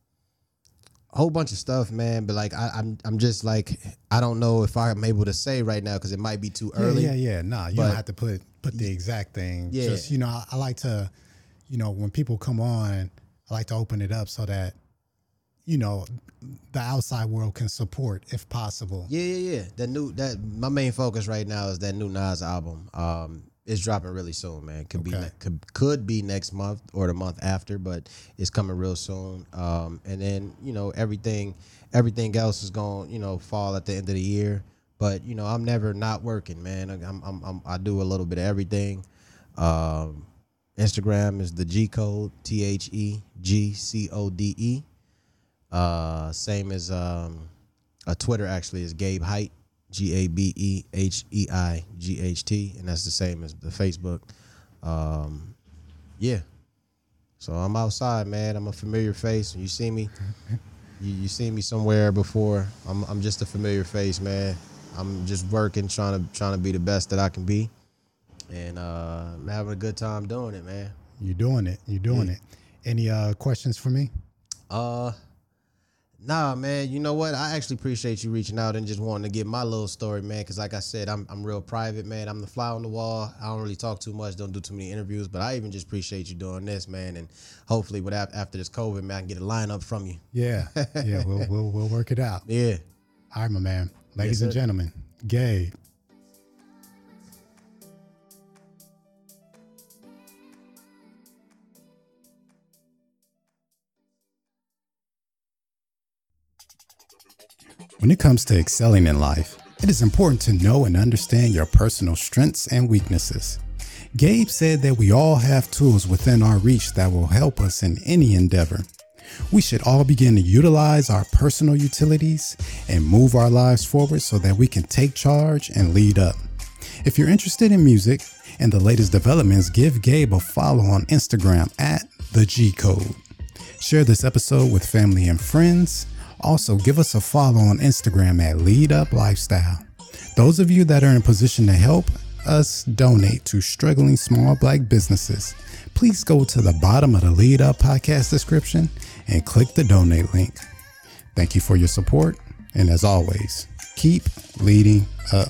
a whole bunch of stuff, man. But like, I, am I'm, I'm just like, I don't know if I'm able to say right now because it might be too early. Yeah, yeah, yeah. Nah, you don't have to put put the exact thing. Yeah, just you know, I, I, like to, you know, when people come on, I like to open it up so that, you know, the outside world can support if possible. Yeah, yeah, yeah. That new that my main focus right now is that new Nas album. Um, it's dropping really soon, man. Could okay. be could could be next month or the month after, but it's coming real soon. Um, and then you know everything everything else is going you know fall at the end of the year. But you know I'm never not working, man. I'm, I'm, I'm i do a little bit of everything. Um, Instagram is the G code T H E G C O D E. Uh, same as um, a Twitter actually is Gabe Height. G A B E H E I G H T, and that's the same as the Facebook. Um, yeah. So I'm outside, man. I'm a familiar face. You see me, you, you see me somewhere before. I'm I'm just a familiar face, man. I'm just working, trying to trying to be the best that I can be, and uh, I'm having a good time doing it, man. You're doing it. You're doing yeah. it. Any uh, questions for me? Uh, Nah, man. You know what? I actually appreciate you reaching out and just wanting to get my little story, man. Because like I said, I'm I'm real private, man. I'm the fly on the wall. I don't really talk too much. Don't do too many interviews. But I even just appreciate you doing this, man. And hopefully, with after this COVID, man, I can get a lineup from you. Yeah, yeah. we'll we'll we'll work it out. Yeah. All right, my man. Ladies yes, and gentlemen, Gabe. When it comes to excelling in life, it is important to know and understand your personal strengths and weaknesses. Gabe said that we all have tools within our reach that will help us in any endeavor. We should all begin to utilize our personal utilities and move our lives forward so that we can take charge and lead up. If you're interested in music and the latest developments, give Gabe a follow on Instagram at the G Code. Share this episode with family and friends also, give us a follow on Instagram at Lead Up Lifestyle. Those of you that are in position to help us donate to struggling small black businesses, please go to the bottom of the Lead Up podcast description and click the donate link. Thank you for your support, and as always, keep leading up.